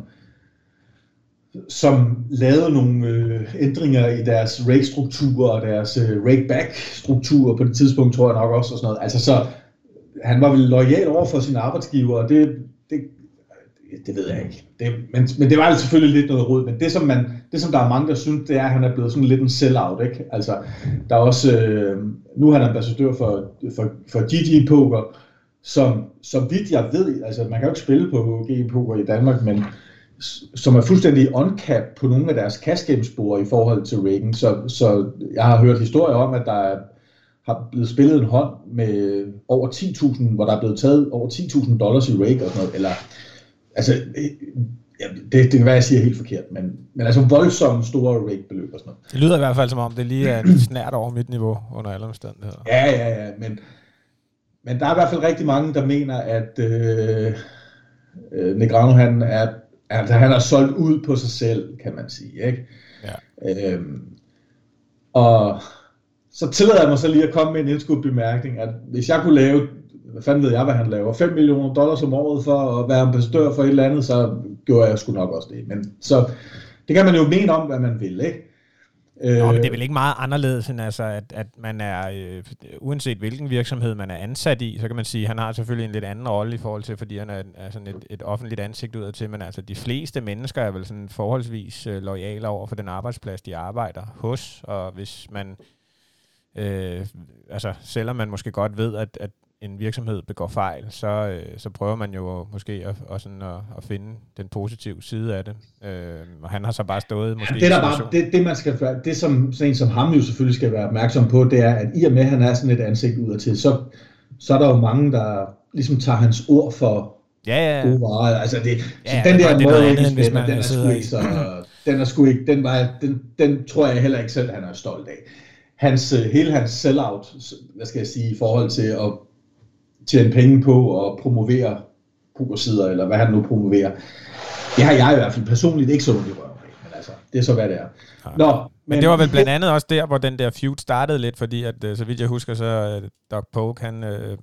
som lavede nogle øh, ændringer i deres rake-struktur og deres øh, rake-back-struktur på det tidspunkt, tror jeg nok også, og sådan noget. Altså så, han var vel lojal over for sin arbejdsgiver, og det, det, det ved jeg ikke. Det, men, men det var altså selvfølgelig lidt noget rod, men det som, man, det som der er mange, der synes, det er, at han er blevet sådan lidt en sell-out, ikke? Altså, der er også, øh, nu er han ambassadør for, for, for GG Poker, som, så vidt jeg ved, altså man kan jo ikke spille på GG Poker i Danmark, men som er fuldstændig on-cap på nogle af deres game i forhold til Reagan. Så, så jeg har hørt historier om, at der er, har blevet spillet en hånd med over 10.000, hvor der er blevet taget over 10.000 dollars i rake og sådan noget, eller altså, ja, det, det kan være, jeg siger helt forkert, men, men altså voldsomt store rake-beløb og sådan noget. Det lyder i hvert fald som om, det lige er snært over mit niveau under alle omstændigheder. Ja, ja, ja, men, men der er i hvert fald rigtig mange, der mener, at øh, øh, Negrano han er Altså, han har solgt ud på sig selv, kan man sige. Ikke? Ja. Øhm, og så tillader jeg mig så lige at komme med en indskudt bemærkning, at hvis jeg kunne lave, hvad fanden ved jeg, hvad han laver, 5 millioner dollars om året for at være ambassadør for et eller andet, så gjorde jeg sgu nok også det. Men så, det kan man jo mene om, hvad man vil, ikke? Nå, men det er vel ikke meget anderledes end altså, at, at man er, øh, uanset hvilken virksomhed man er ansat i, så kan man sige, at han har selvfølgelig en lidt anden rolle i forhold til, fordi han er, er sådan et, et offentligt ansigt udad til, men altså de fleste mennesker er vel sådan forholdsvis øh, lojale over for den arbejdsplads, de arbejder hos, og hvis man, øh, altså selvom man måske godt ved, at, at en virksomhed begår fejl, så, øh, så prøver man jo måske at, at, sådan at, at finde den positive side af det. Øh, og han har så bare stået måske... Ja, det, der bare, det, det, man skal, det som sådan en som ham jo selvfølgelig skal være opmærksom på, det er, at i og med, at han er sådan et ansigt ud til, så, så er der jo mange, der ligesom tager hans ord for ja, ja. gode varer. Altså det, ja, så den der måde, andet, hvis man den er sgu ikke så, den er sgu ikke, den, var, den, den tror jeg heller ikke selv, han er stolt af. Hans, øh, hele hans sell-out, hvad skal jeg sige, i forhold til at tjene penge på at promovere pokersider, eller hvad han nu promoverer. Det har jeg i hvert fald personligt ikke så ondt i røven af, men altså, det er så, hvad det er. Ja. Nå, men, men det var vel blandt andet også der, hvor den der feud startede lidt, fordi at, øh, så vidt jeg husker, så uh, Doc Poke, han, uh,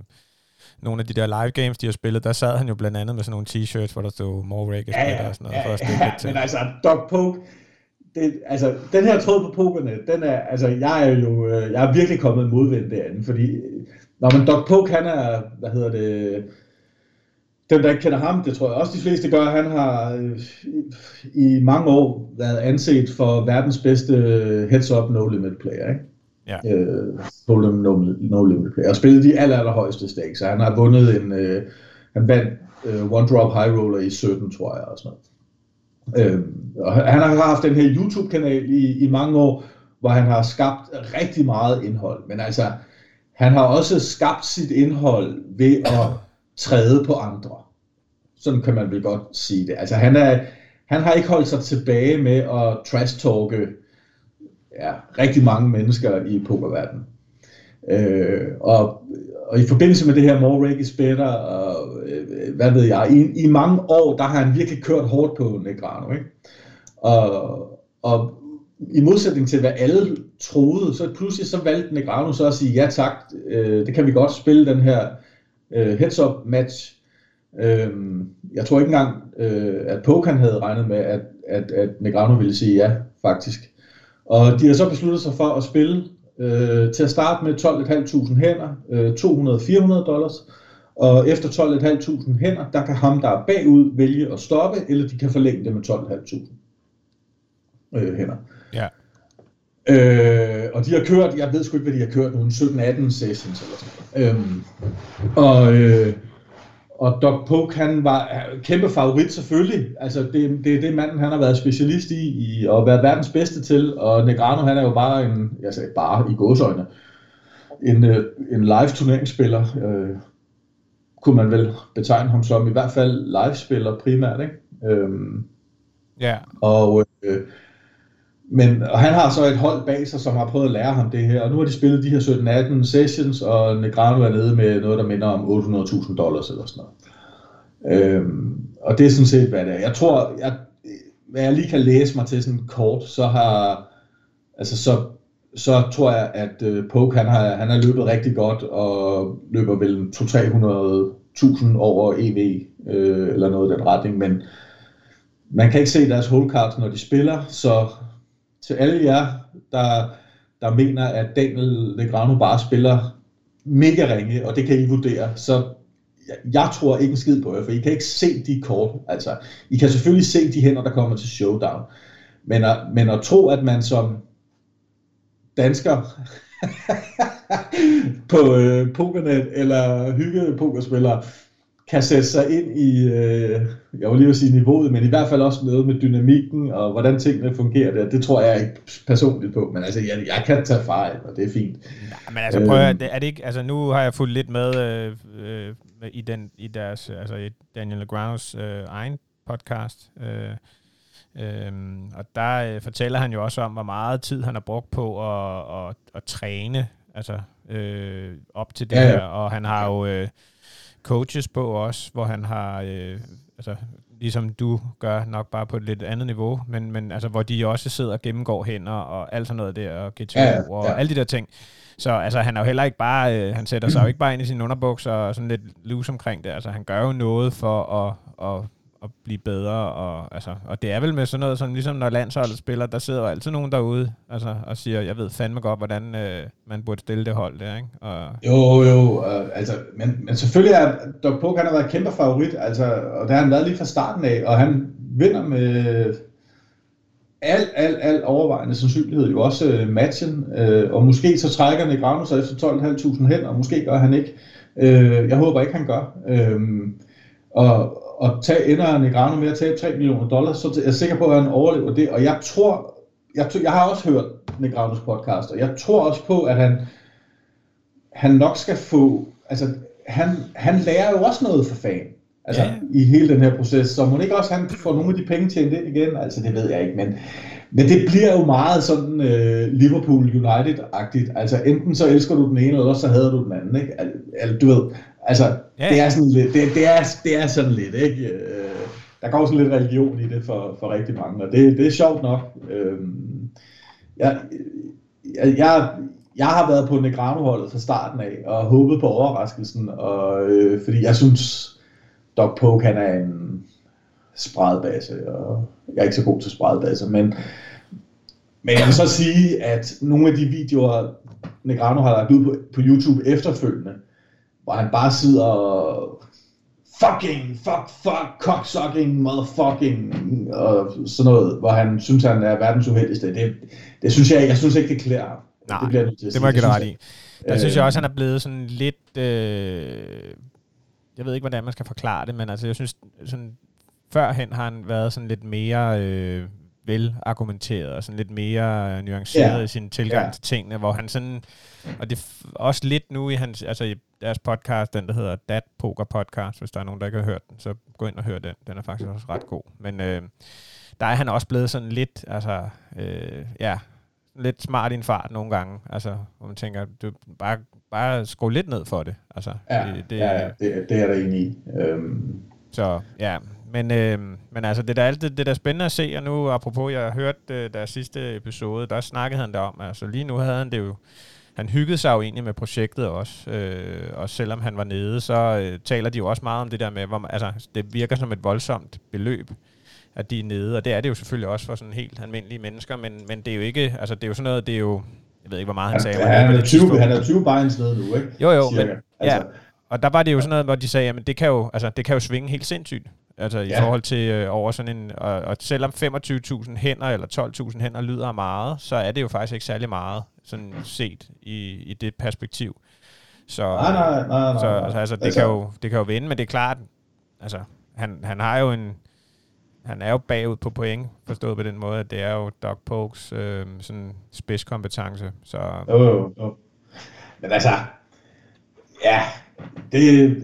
nogle af de der live games, de har spillet, der sad han jo blandt andet med sådan nogle t-shirts, hvor der stod more Rake ja, ja, og sådan noget, ja, for at ja, til. men altså, Doc Poke, det, altså, den her tråd på pokerne, den er, altså, jeg er jo, jeg er virkelig kommet modvind derinde, fordi Nå, men Doc Poke, han er, hvad hedder det, dem, der ikke kender ham, det tror jeg også de fleste gør, han har øh, i mange år været anset for verdens bedste heads-up no-limit player, ikke? Ja. Øh, no, no, no limit player. Og spillet de aller, aller højeste stakes, så han har vundet en, øh, han vandt øh, one drop high roller i 17, tror jeg, og sådan noget. Øh, og han har haft den her YouTube-kanal i, i mange år, hvor han har skabt rigtig meget indhold, men altså, han har også skabt sit indhold ved at træde på andre. Sådan kan man vel godt sige det. Altså han, er, han har ikke holdt sig tilbage med at trash-talke ja, rigtig mange mennesker i pokerverdenen. Øh, og, og i forbindelse med det her More Rake is Better, og øh, hvad ved jeg, i, i mange år, der har han virkelig kørt hårdt på Negrano, ikke? Og, og i modsætning til hvad alle troede, så pludselig så valgte Negrano så at sige, ja tak, øh, det kan vi godt spille den her øh, heads-up match. Øh, jeg tror ikke engang, øh, at Pokan havde regnet med, at, at, at Negrano ville sige ja, faktisk. Og de har så besluttet sig for at spille øh, til at starte med 12.500 hænder, øh, 200-400 dollars, og efter 12.500 hænder, der kan ham, der er bagud, vælge at stoppe, eller de kan forlænge det med 12.500 øh, hænder. Øh, Øh, og de har kørt, jeg ved sgu ikke, hvad de har kørt, nogle 17-18 sessions eller sådan noget. Øhm, og, øh, og Doc Poke, han var kæmpe favorit selvfølgelig. Altså, det, det er det manden, han har været specialist i, i og været verdens bedste til. Og Negrano, han er jo bare en, jeg sagde bare i gåsøjne, en, øh, en live turneringsspiller. Øh, kunne man vel betegne ham som, i hvert fald live-spiller primært, ikke? Øhm, Ja. og, øh, men og han har så et hold bag sig, som har prøvet at lære ham det her. Og nu har de spillet de her 17-18 sessions, og Negrano er nede med noget, der minder om 800.000 dollars eller sådan noget. Øhm, og det er sådan set, hvad det er. Jeg tror, jeg, hvad jeg lige kan læse mig til sådan kort, så har, altså så, så tror jeg, at øh, Poke, han har, han har løbet rigtig godt, og løber vel 200-300.000 over EV, øh, eller noget i den retning, men man kan ikke se deres hole cards, når de spiller, så til alle jer, der, der mener, at Daniel Legrano bare spiller mega ringe, og det kan I vurdere, så jeg, jeg tror ikke en skid på jer, for I kan ikke se de kort. Altså, I kan selvfølgelig se de hænder, der kommer til showdown. Men at, men at tro, at man som dansker på øh, Pokernet eller hygge pokerspillere kan sætte sig ind i, øh, jeg vil lige vil sige niveauet, men i hvert fald også noget med dynamikken og hvordan tingene fungerer der. Det tror jeg ikke personligt på, men altså, jeg, jeg kan tage fejl, og det er fint. Ja, men altså, prøv at, høre, er det ikke, altså nu har jeg fulgt lidt med øh, øh, i, den, i deres, altså i Daniel Legranos øh, egen podcast, øh, øh, og der øh, fortæller han jo også om, hvor meget tid han har brugt på at, at, at træne, altså øh, op til det ja, ja. her, og han har jo øh, coaches på også, hvor han har, øh, altså ligesom du gør, nok bare på et lidt andet niveau, men, men altså, hvor de også sidder og gennemgår hænder og alt sådan noget der, og GTO Ja, ja, og alle de der ting. Så altså, han er jo heller ikke bare, øh, han sætter sig jo ikke bare ind i sine underbukser og sådan lidt loose omkring det. Altså, han gør jo noget for at, at, at blive bedre, og, altså, og det er vel med sådan noget, sådan, ligesom når landsholdet spiller, der sidder jo altid nogen derude altså, og siger, jeg ved fandme godt, hvordan øh, man burde stille det hold der, ikke? Og, Jo, jo, øh, altså, men, men selvfølgelig er Doc Pog, han har været kæmpe favorit, altså, og det har han været lige fra starten af, og han vinder med al, al, al overvejende sandsynlighed jo også øh, matchen, øh, og måske så trækker Negrano sig efter 12.500 hen, og måske gør han ikke. Øh, jeg håber ikke, han gør. Øh, og, og tag, ender Negrano med at tabe 3 millioner dollars, så er jeg sikker på, at han overlever det, og jeg tror, jeg, jeg har også hørt Negranos podcast, og jeg tror også på, at han, han nok skal få, altså han, han lærer jo også noget for fan, altså ja. i hele den her proces, så må ikke også han får nogle af de penge tjent ind igen, altså det ved jeg ikke, men, men det bliver jo meget sådan øh, Liverpool United-agtigt, altså enten så elsker du den ene, eller så hader du den anden, ikke? Al, al, du ved, altså Ja. ja. det er sådan lidt, det, det, er, det er sådan lidt, ikke? Øh, der går sådan lidt religion i det for, for rigtig mange, og det, det er sjovt nok. Øh, jeg, jeg, jeg, jeg har været på Negrano-holdet fra starten af, og håbet på overraskelsen, og, øh, fordi jeg synes, Doc Poke han er en spredbase, og jeg er ikke så god til spredbase, men, men jeg vil så sige, at nogle af de videoer, Negrano har lagt ud på, på YouTube efterfølgende, hvor han bare sidder og fucking, fuck, fuck, cocksucking, motherfucking, og sådan noget, hvor han synes, han er verdens uheldigste. Det, det synes jeg, jeg synes ikke, det klæder ham. Nej, det, bliver nødt til at det må jeg give ret synes i. Der synes jeg Øh, også, han er blevet sådan lidt... Øh, jeg ved ikke, hvordan man skal forklare det, men altså, jeg synes, sådan, førhen har han været sådan lidt mere øh, velargumenteret, og sådan lidt mere øh, nuanceret Ja. i sin tilgang Ja. til tingene, hvor han sådan... Og det er også lidt nu i hans, altså i deres podcast, den der hedder Dat Poker Podcast, hvis der er nogen, der ikke har hørt den, så gå ind og hør den. Den er faktisk også ret god. Men øh, der er han også blevet sådan lidt, altså, øh, ja, lidt smart i en fart nogle gange. Altså, hvor man tænker, du bare, bare skru lidt ned for det. Altså, Ja, det, det, ja, det, det er da enig i. Øhm, Så ja, Men, øh, men altså, det er da altid det der er spændende at se, og nu apropos, jeg har hørt øh, deres sidste episode, der snakkede han om, altså lige nu havde han det jo, han hyggede sig jo egentlig med projektet også, øh, og selvom han var nede, så øh, taler de jo også meget om det der med, hvor, altså, det virker som et voldsomt beløb, at de er nede, og det er det jo selvfølgelig også for sådan helt almindelige mennesker, men, men det er jo ikke, altså det er jo sådan noget, det er jo, jeg ved ikke, hvor meget han sagde. Ja, han, er 20, han er 20 beins nede nu, ikke? Jo, jo, Cirka. men, altså. ja, og der var det jo sådan noget, hvor de sagde, at det kan jo, altså, det kan jo svinge helt sindssygt. Altså ja. i forhold til øh, over sådan en, og, og selvom 25.000 hænder eller 12.000 hænder lyder meget, så er det jo faktisk ikke særlig meget, sådan set i, i det perspektiv. Så, nej, nej, nej, nej, så altså, altså, det, altså, kan jo, det kan jo vende, men det er klart, altså, han, han har jo en, han er jo bagud på point, forstået på den måde, at det er jo Doc Pokes øh, sådan spidskompetence. Så. Jo, jo, jo. Men altså, ja, det,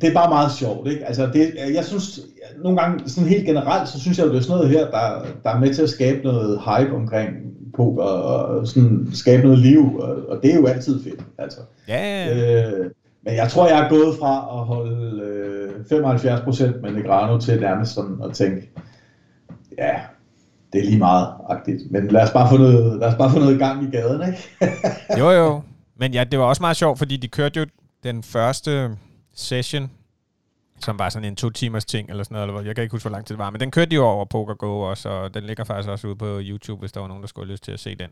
det er bare meget sjovt, ikke? Altså, det, jeg synes, nogle gange, sådan helt generelt, så synes jeg jo, det er sådan noget her, der, der er med til at skabe noget hype omkring poker, og sådan skabe noget liv, og, og det er jo altid fedt, altså. Ja, ja. Øh, men jeg tror, jeg er gået fra at holde øh, 75% med Negrano til nærmest sådan at tænke, ja, det er lige meget agtigt. Men lad os bare få noget, lad os bare få noget gang i gaden, ikke? jo, jo. Men ja, det var også meget sjovt, fordi de kørte jo den første session, som var sådan en to timers ting, eller sådan noget, eller jeg kan ikke huske, hvor lang tid det var, men den kørte de jo over PokerGo også, og den ligger faktisk også ude på YouTube, hvis der var nogen, der skulle have lyst til at se den.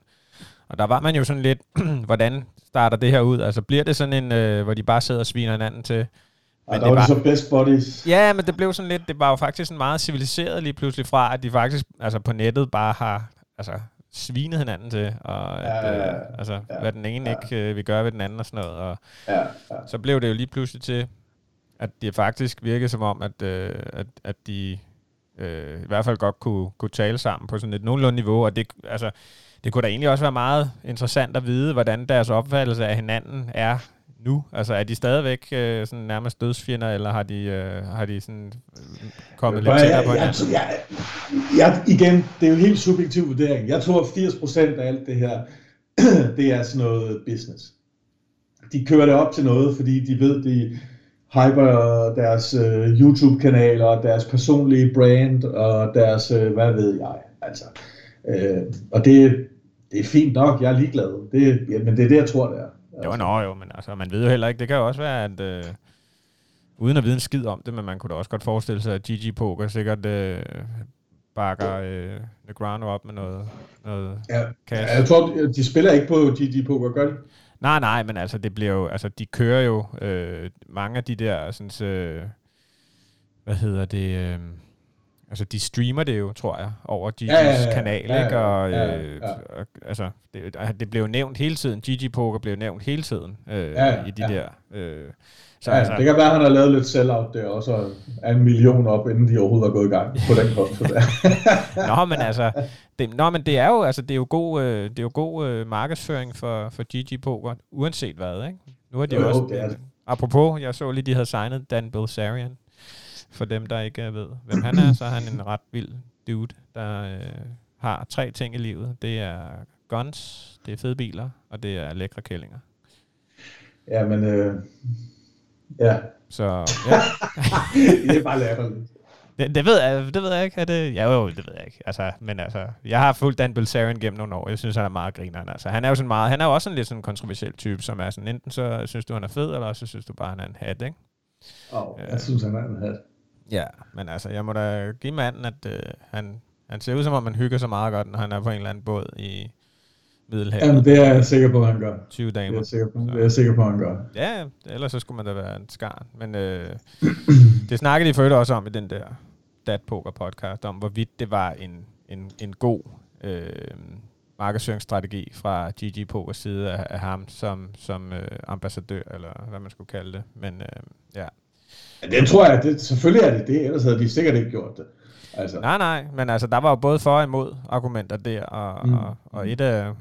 Og der var man jo sådan lidt, hvordan starter det her ud? Altså bliver det sådan en, øh, hvor de bare sidder og sviner hinanden til? Men ja, der det var, var så best buddies. Ja, men det blev sådan lidt, det var jo faktisk sådan meget civiliseret lige pludselig fra, at de faktisk altså på nettet bare har altså, svinet hinanden til, og at, ja, ja, ja. Øh, altså, ja, hvad den ene ja. ikke øh, vil gøre ved den anden og sådan noget. Og ja, ja. Så blev det jo lige pludselig til, at det faktisk virkede som om, at, øh, at, at de øh, i hvert fald godt kunne, kunne tale sammen på sådan et nogenlunde niveau, og det, altså, det kunne da egentlig også være meget interessant at vide, hvordan deres opfattelse af hinanden er nu? Altså er de stadigvæk øh, sådan nærmest dødsfjender, eller har de, øh, har de sådan øh, kommet lidt tættere på hinanden? Jeg, jeg, jeg, igen, det er jo en helt subjektiv vurdering. Jeg tror, at 80% af alt det her, det er sådan noget business. De kører det op til noget, fordi de ved, de hyper deres øh, YouTube-kanaler, deres personlige brand, og deres, øh, hvad ved jeg, altså. Øh, og det, det er fint nok, jeg er ligeglad. Det, ja, men det er det, jeg tror, det er. Jo, altså. nå jo, men altså, man ved jo heller ikke. Det kan jo også være, at øh, uden at vide en skid om det, men man kunne da også godt forestille sig, at GG Poker sikkert øh, bakker øh, Negrano op med noget, noget ja. cash. Ja, jeg tror, de spiller ikke på GG Poker, gør de? Nej, nej, men altså, det bliver jo, altså, de kører jo øh, mange af de der, sådan, øh, hvad hedder det, øh, Altså, de streamer det jo, tror jeg, over GG's ja, ja, ja, kanal, ja, ja, ikke? Og, ja, øh, ja. og altså, det, det blev nævnt hele tiden. GG Poker blev nævnt hele tiden øh, ja, i de ja. der... Øh, så ja, altså, det kan være, at han har lavet lidt sell-out der, og så er en million op, inden de overhovedet er gået i gang på den konto der. nå, men altså, det, nå, men det er jo, altså, det er jo god, øh, det er jo god øh, markedsføring for, for GG Poker, uanset hvad, ikke? Nu er de jo, jo også... Det er det. Apropos, jeg så lige, de havde signet Dan Bilzerian for dem, der ikke ved, hvem han er, så er han en ret vild dude, der øh, har tre ting i livet. Det er guns, det er fede biler, og det er lækre kællinger. Ja, men øh, ja. Så, ja. det er bare latterligt. Det, det, ved jeg, det ved jeg ikke. Er det, ja, jo, det ved jeg ikke. Altså, men altså, jeg har fulgt Dan Bilzerian gennem nogle år. Jeg synes, han er meget grineren. Altså, han er jo sådan meget, han er jo også en lidt sådan kontroversiel type, som er sådan, enten så synes du, han er fed, eller så synes du bare, han er en hat, ikke? Oh, jeg synes, han er en hat. Ja, men altså, jeg må da give manden, at øh, han, han ser ud som om, man hygger så meget godt, når han er på en eller anden båd i Middelhavet. Jamen, det er jeg sikker på, at han gør. 20 damer. Det er jeg sikker på, det er jeg sikker på at han gør. Ja, ellers så skulle man da være en skar. Men øh, det snakkede de for også om i den der Dat Poker podcast, om hvorvidt det var en, en, en god øh, markedsføringsstrategi fra GG Pokers side af, af ham som, som øh, ambassadør, eller hvad man skulle kalde det. Men øh, ja, Ja, det tror jeg, det, selvfølgelig er det det, ellers havde de sikkert ikke gjort det. Altså. Nej, nej, men altså, der var jo både for og imod argumenter der, og, mm. og, og et af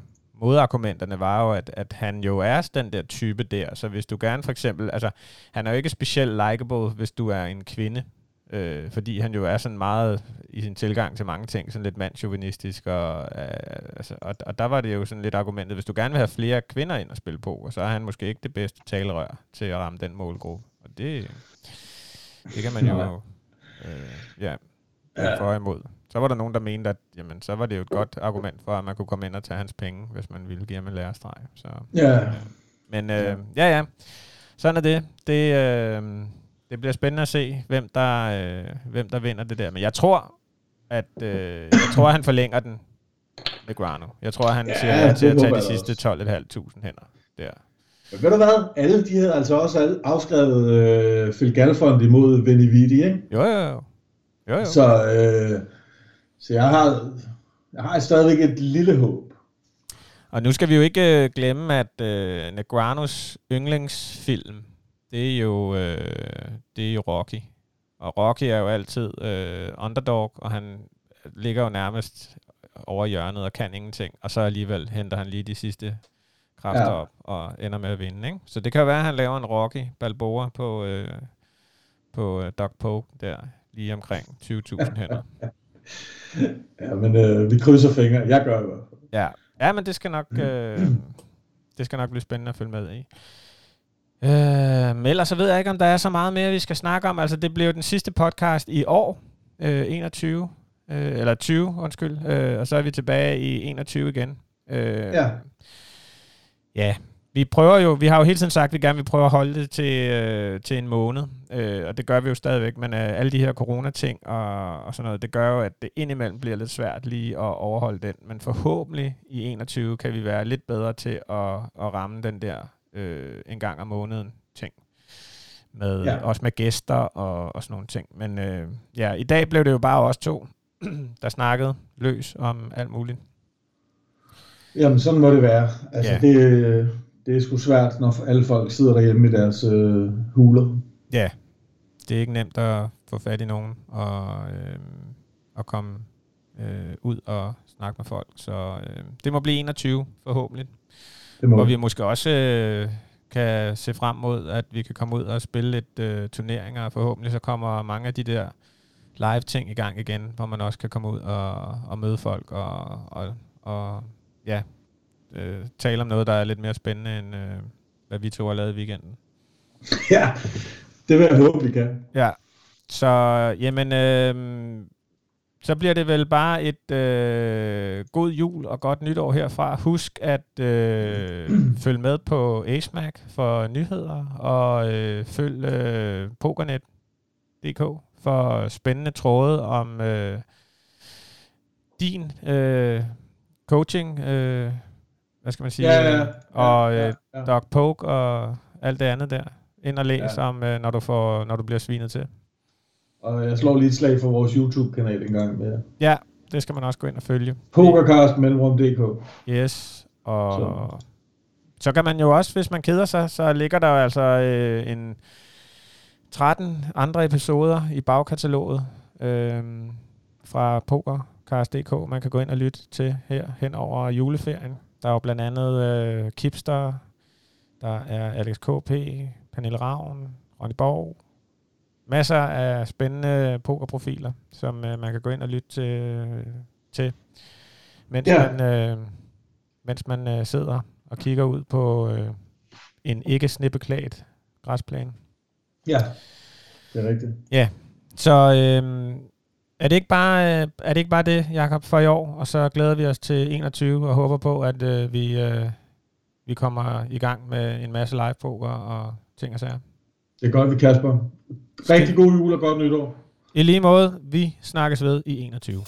modargumenterne var jo, at, at han jo er den der type der, så hvis du gerne for eksempel, altså, han er jo ikke specielt likable, hvis du er en kvinde, øh, fordi han jo er sådan meget i sin tilgang til mange ting, sådan lidt mandsjuvenistisk, og, øh, altså, og, og der var det jo sådan lidt argumentet, hvis du gerne vil have flere kvinder ind og spille på, så er han måske ikke det bedste talerør til at ramme den målgruppe. Og det, det kan man jo øh, ja, ja. for imod. Så var der nogen, der mente, at jamen, så var det jo et godt argument for, at man kunne komme ind og tage hans penge, hvis man ville give ham en lærestreg. Så, Ja. Men øh, ja, ja. Sådan er det. Det, øh, det bliver spændende at se, hvem der, øh, hvem der vinder det der. Men jeg tror, at øh, jeg tror, at han forlænger den med Grano. Jeg tror, at han Ja, siger ja, til at tage de sidste også. 12.500 hænder der. Men ved du hvad? Alle de havde altså også afskrevet øh, Phil Galfond imod Vinny Vidi, ikke? Jo, jo, jo. jo, jo. Så, øh, så jeg har, jeg har stadigvæk et lille håb. Og nu skal vi jo ikke øh, glemme, at øh, Negranos yndlingsfilm, det er jo øh, det er jo Rocky. Og Rocky er jo altid øh, underdog, og han ligger jo nærmest over hjørnet og kan ingenting. Og så alligevel henter han lige de sidste kræfter Ja. op og ender med at vinde. Ikke? Så det kan jo være, at han laver en Rocky Balboa på, øh, på øh, Doc Poke der, lige omkring 20.000 hænder. Ja, men øh, vi krydser fingre. Jeg gør i hvert fald. Ja, ja men det skal nok øh, det skal nok blive spændende at følge med i. Øh, men ellers så ved jeg ikke, om der er så meget mere, vi skal snakke om. Altså, det blev jo den sidste podcast i år, øh, 21, øh, eller 20, undskyld, øh, og så er vi tilbage i 21 igen. Øh, Ja. Ja, vi prøver jo, vi har jo hele tiden sagt, at vi gerne vil prøve at holde det til, øh, til en måned, øh, og det gør vi jo stadigvæk, men øh, alle de her coronating og, og sådan noget, det gør jo, at det indimellem bliver lidt svært lige at overholde den, men forhåbentlig i 21 kan vi være lidt bedre til at, at ramme den der øh, en gang om måneden ting. Med, Ja. Også med gæster og, og sådan nogle ting. Men øh, ja, i dag blev det jo bare os to, der snakkede løs om alt muligt. Jamen, sådan må det være. Altså, Ja. det, det er sgu svært, når alle folk sidder derhjemme i deres øh, huler. Ja, det er ikke nemt at få fat i nogen og øh, at komme øh, ud og snakke med folk. Så øh, det må blive 21 forhåbentlig. Det må Hvor vi måske også øh, kan se frem mod, at vi kan komme ud og spille lidt øh, turneringer. Forhåbentlig så kommer mange af de der live ting i gang igen, hvor man også kan komme ud og, og møde folk og, og, og ja, øh, tale om noget, der er lidt mere spændende, end øh, hvad vi to har lavet i weekenden. Ja, det vil jeg håbe, vi kan. Ja, så jamen, øh, så bliver det vel bare et øh, god jul og godt nytår herfra. Husk at øh, følge med på AceMac for nyheder, og øh, følg øh, Pokernet.dk for spændende tråde om øh, din øh, coaching, øh, hvad skal man sige, Ja, ja, ja. og ja, øh, ja. Doc Poke og alt det andet der. Ind og læs Ja. ja. om, øh, når, du får, når du bliver svinet til. Og jeg slår lige et slag for vores YouTube-kanal en gang med Ja, det skal man også gå ind og følge. Pokercast Mellemrum.dk. Yes, og Så. så. så kan man jo også, hvis man keder sig, så ligger der jo altså øh, en 13 andre episoder i bagkataloget øh, fra Pokercast.dk, man kan gå ind og lytte til her hen over juleferien. Der er jo blandt andet øh, Kipster, der er Alex KP, Pernille Ravn, Ronny Borg. Masser af spændende pokerprofiler, som øh, man kan gå ind og lytte til, til mens Ja. ja. man, øh, mens man øh, sidder og kigger ud på øh, en ikke snippeklædt græsplæne. Ja, det er rigtigt. Så øh, er, det ikke bare, øh, er det ikke bare det, Jakob, for i år? Og så glæder vi os til 21 og håber på, at øh, vi, øh, vi kommer i gang med en masse live poker og ting og sager. Det er godt, vi Kasper. Rigtig god jul og godt nytår. I lige måde, vi snakkes ved i 21.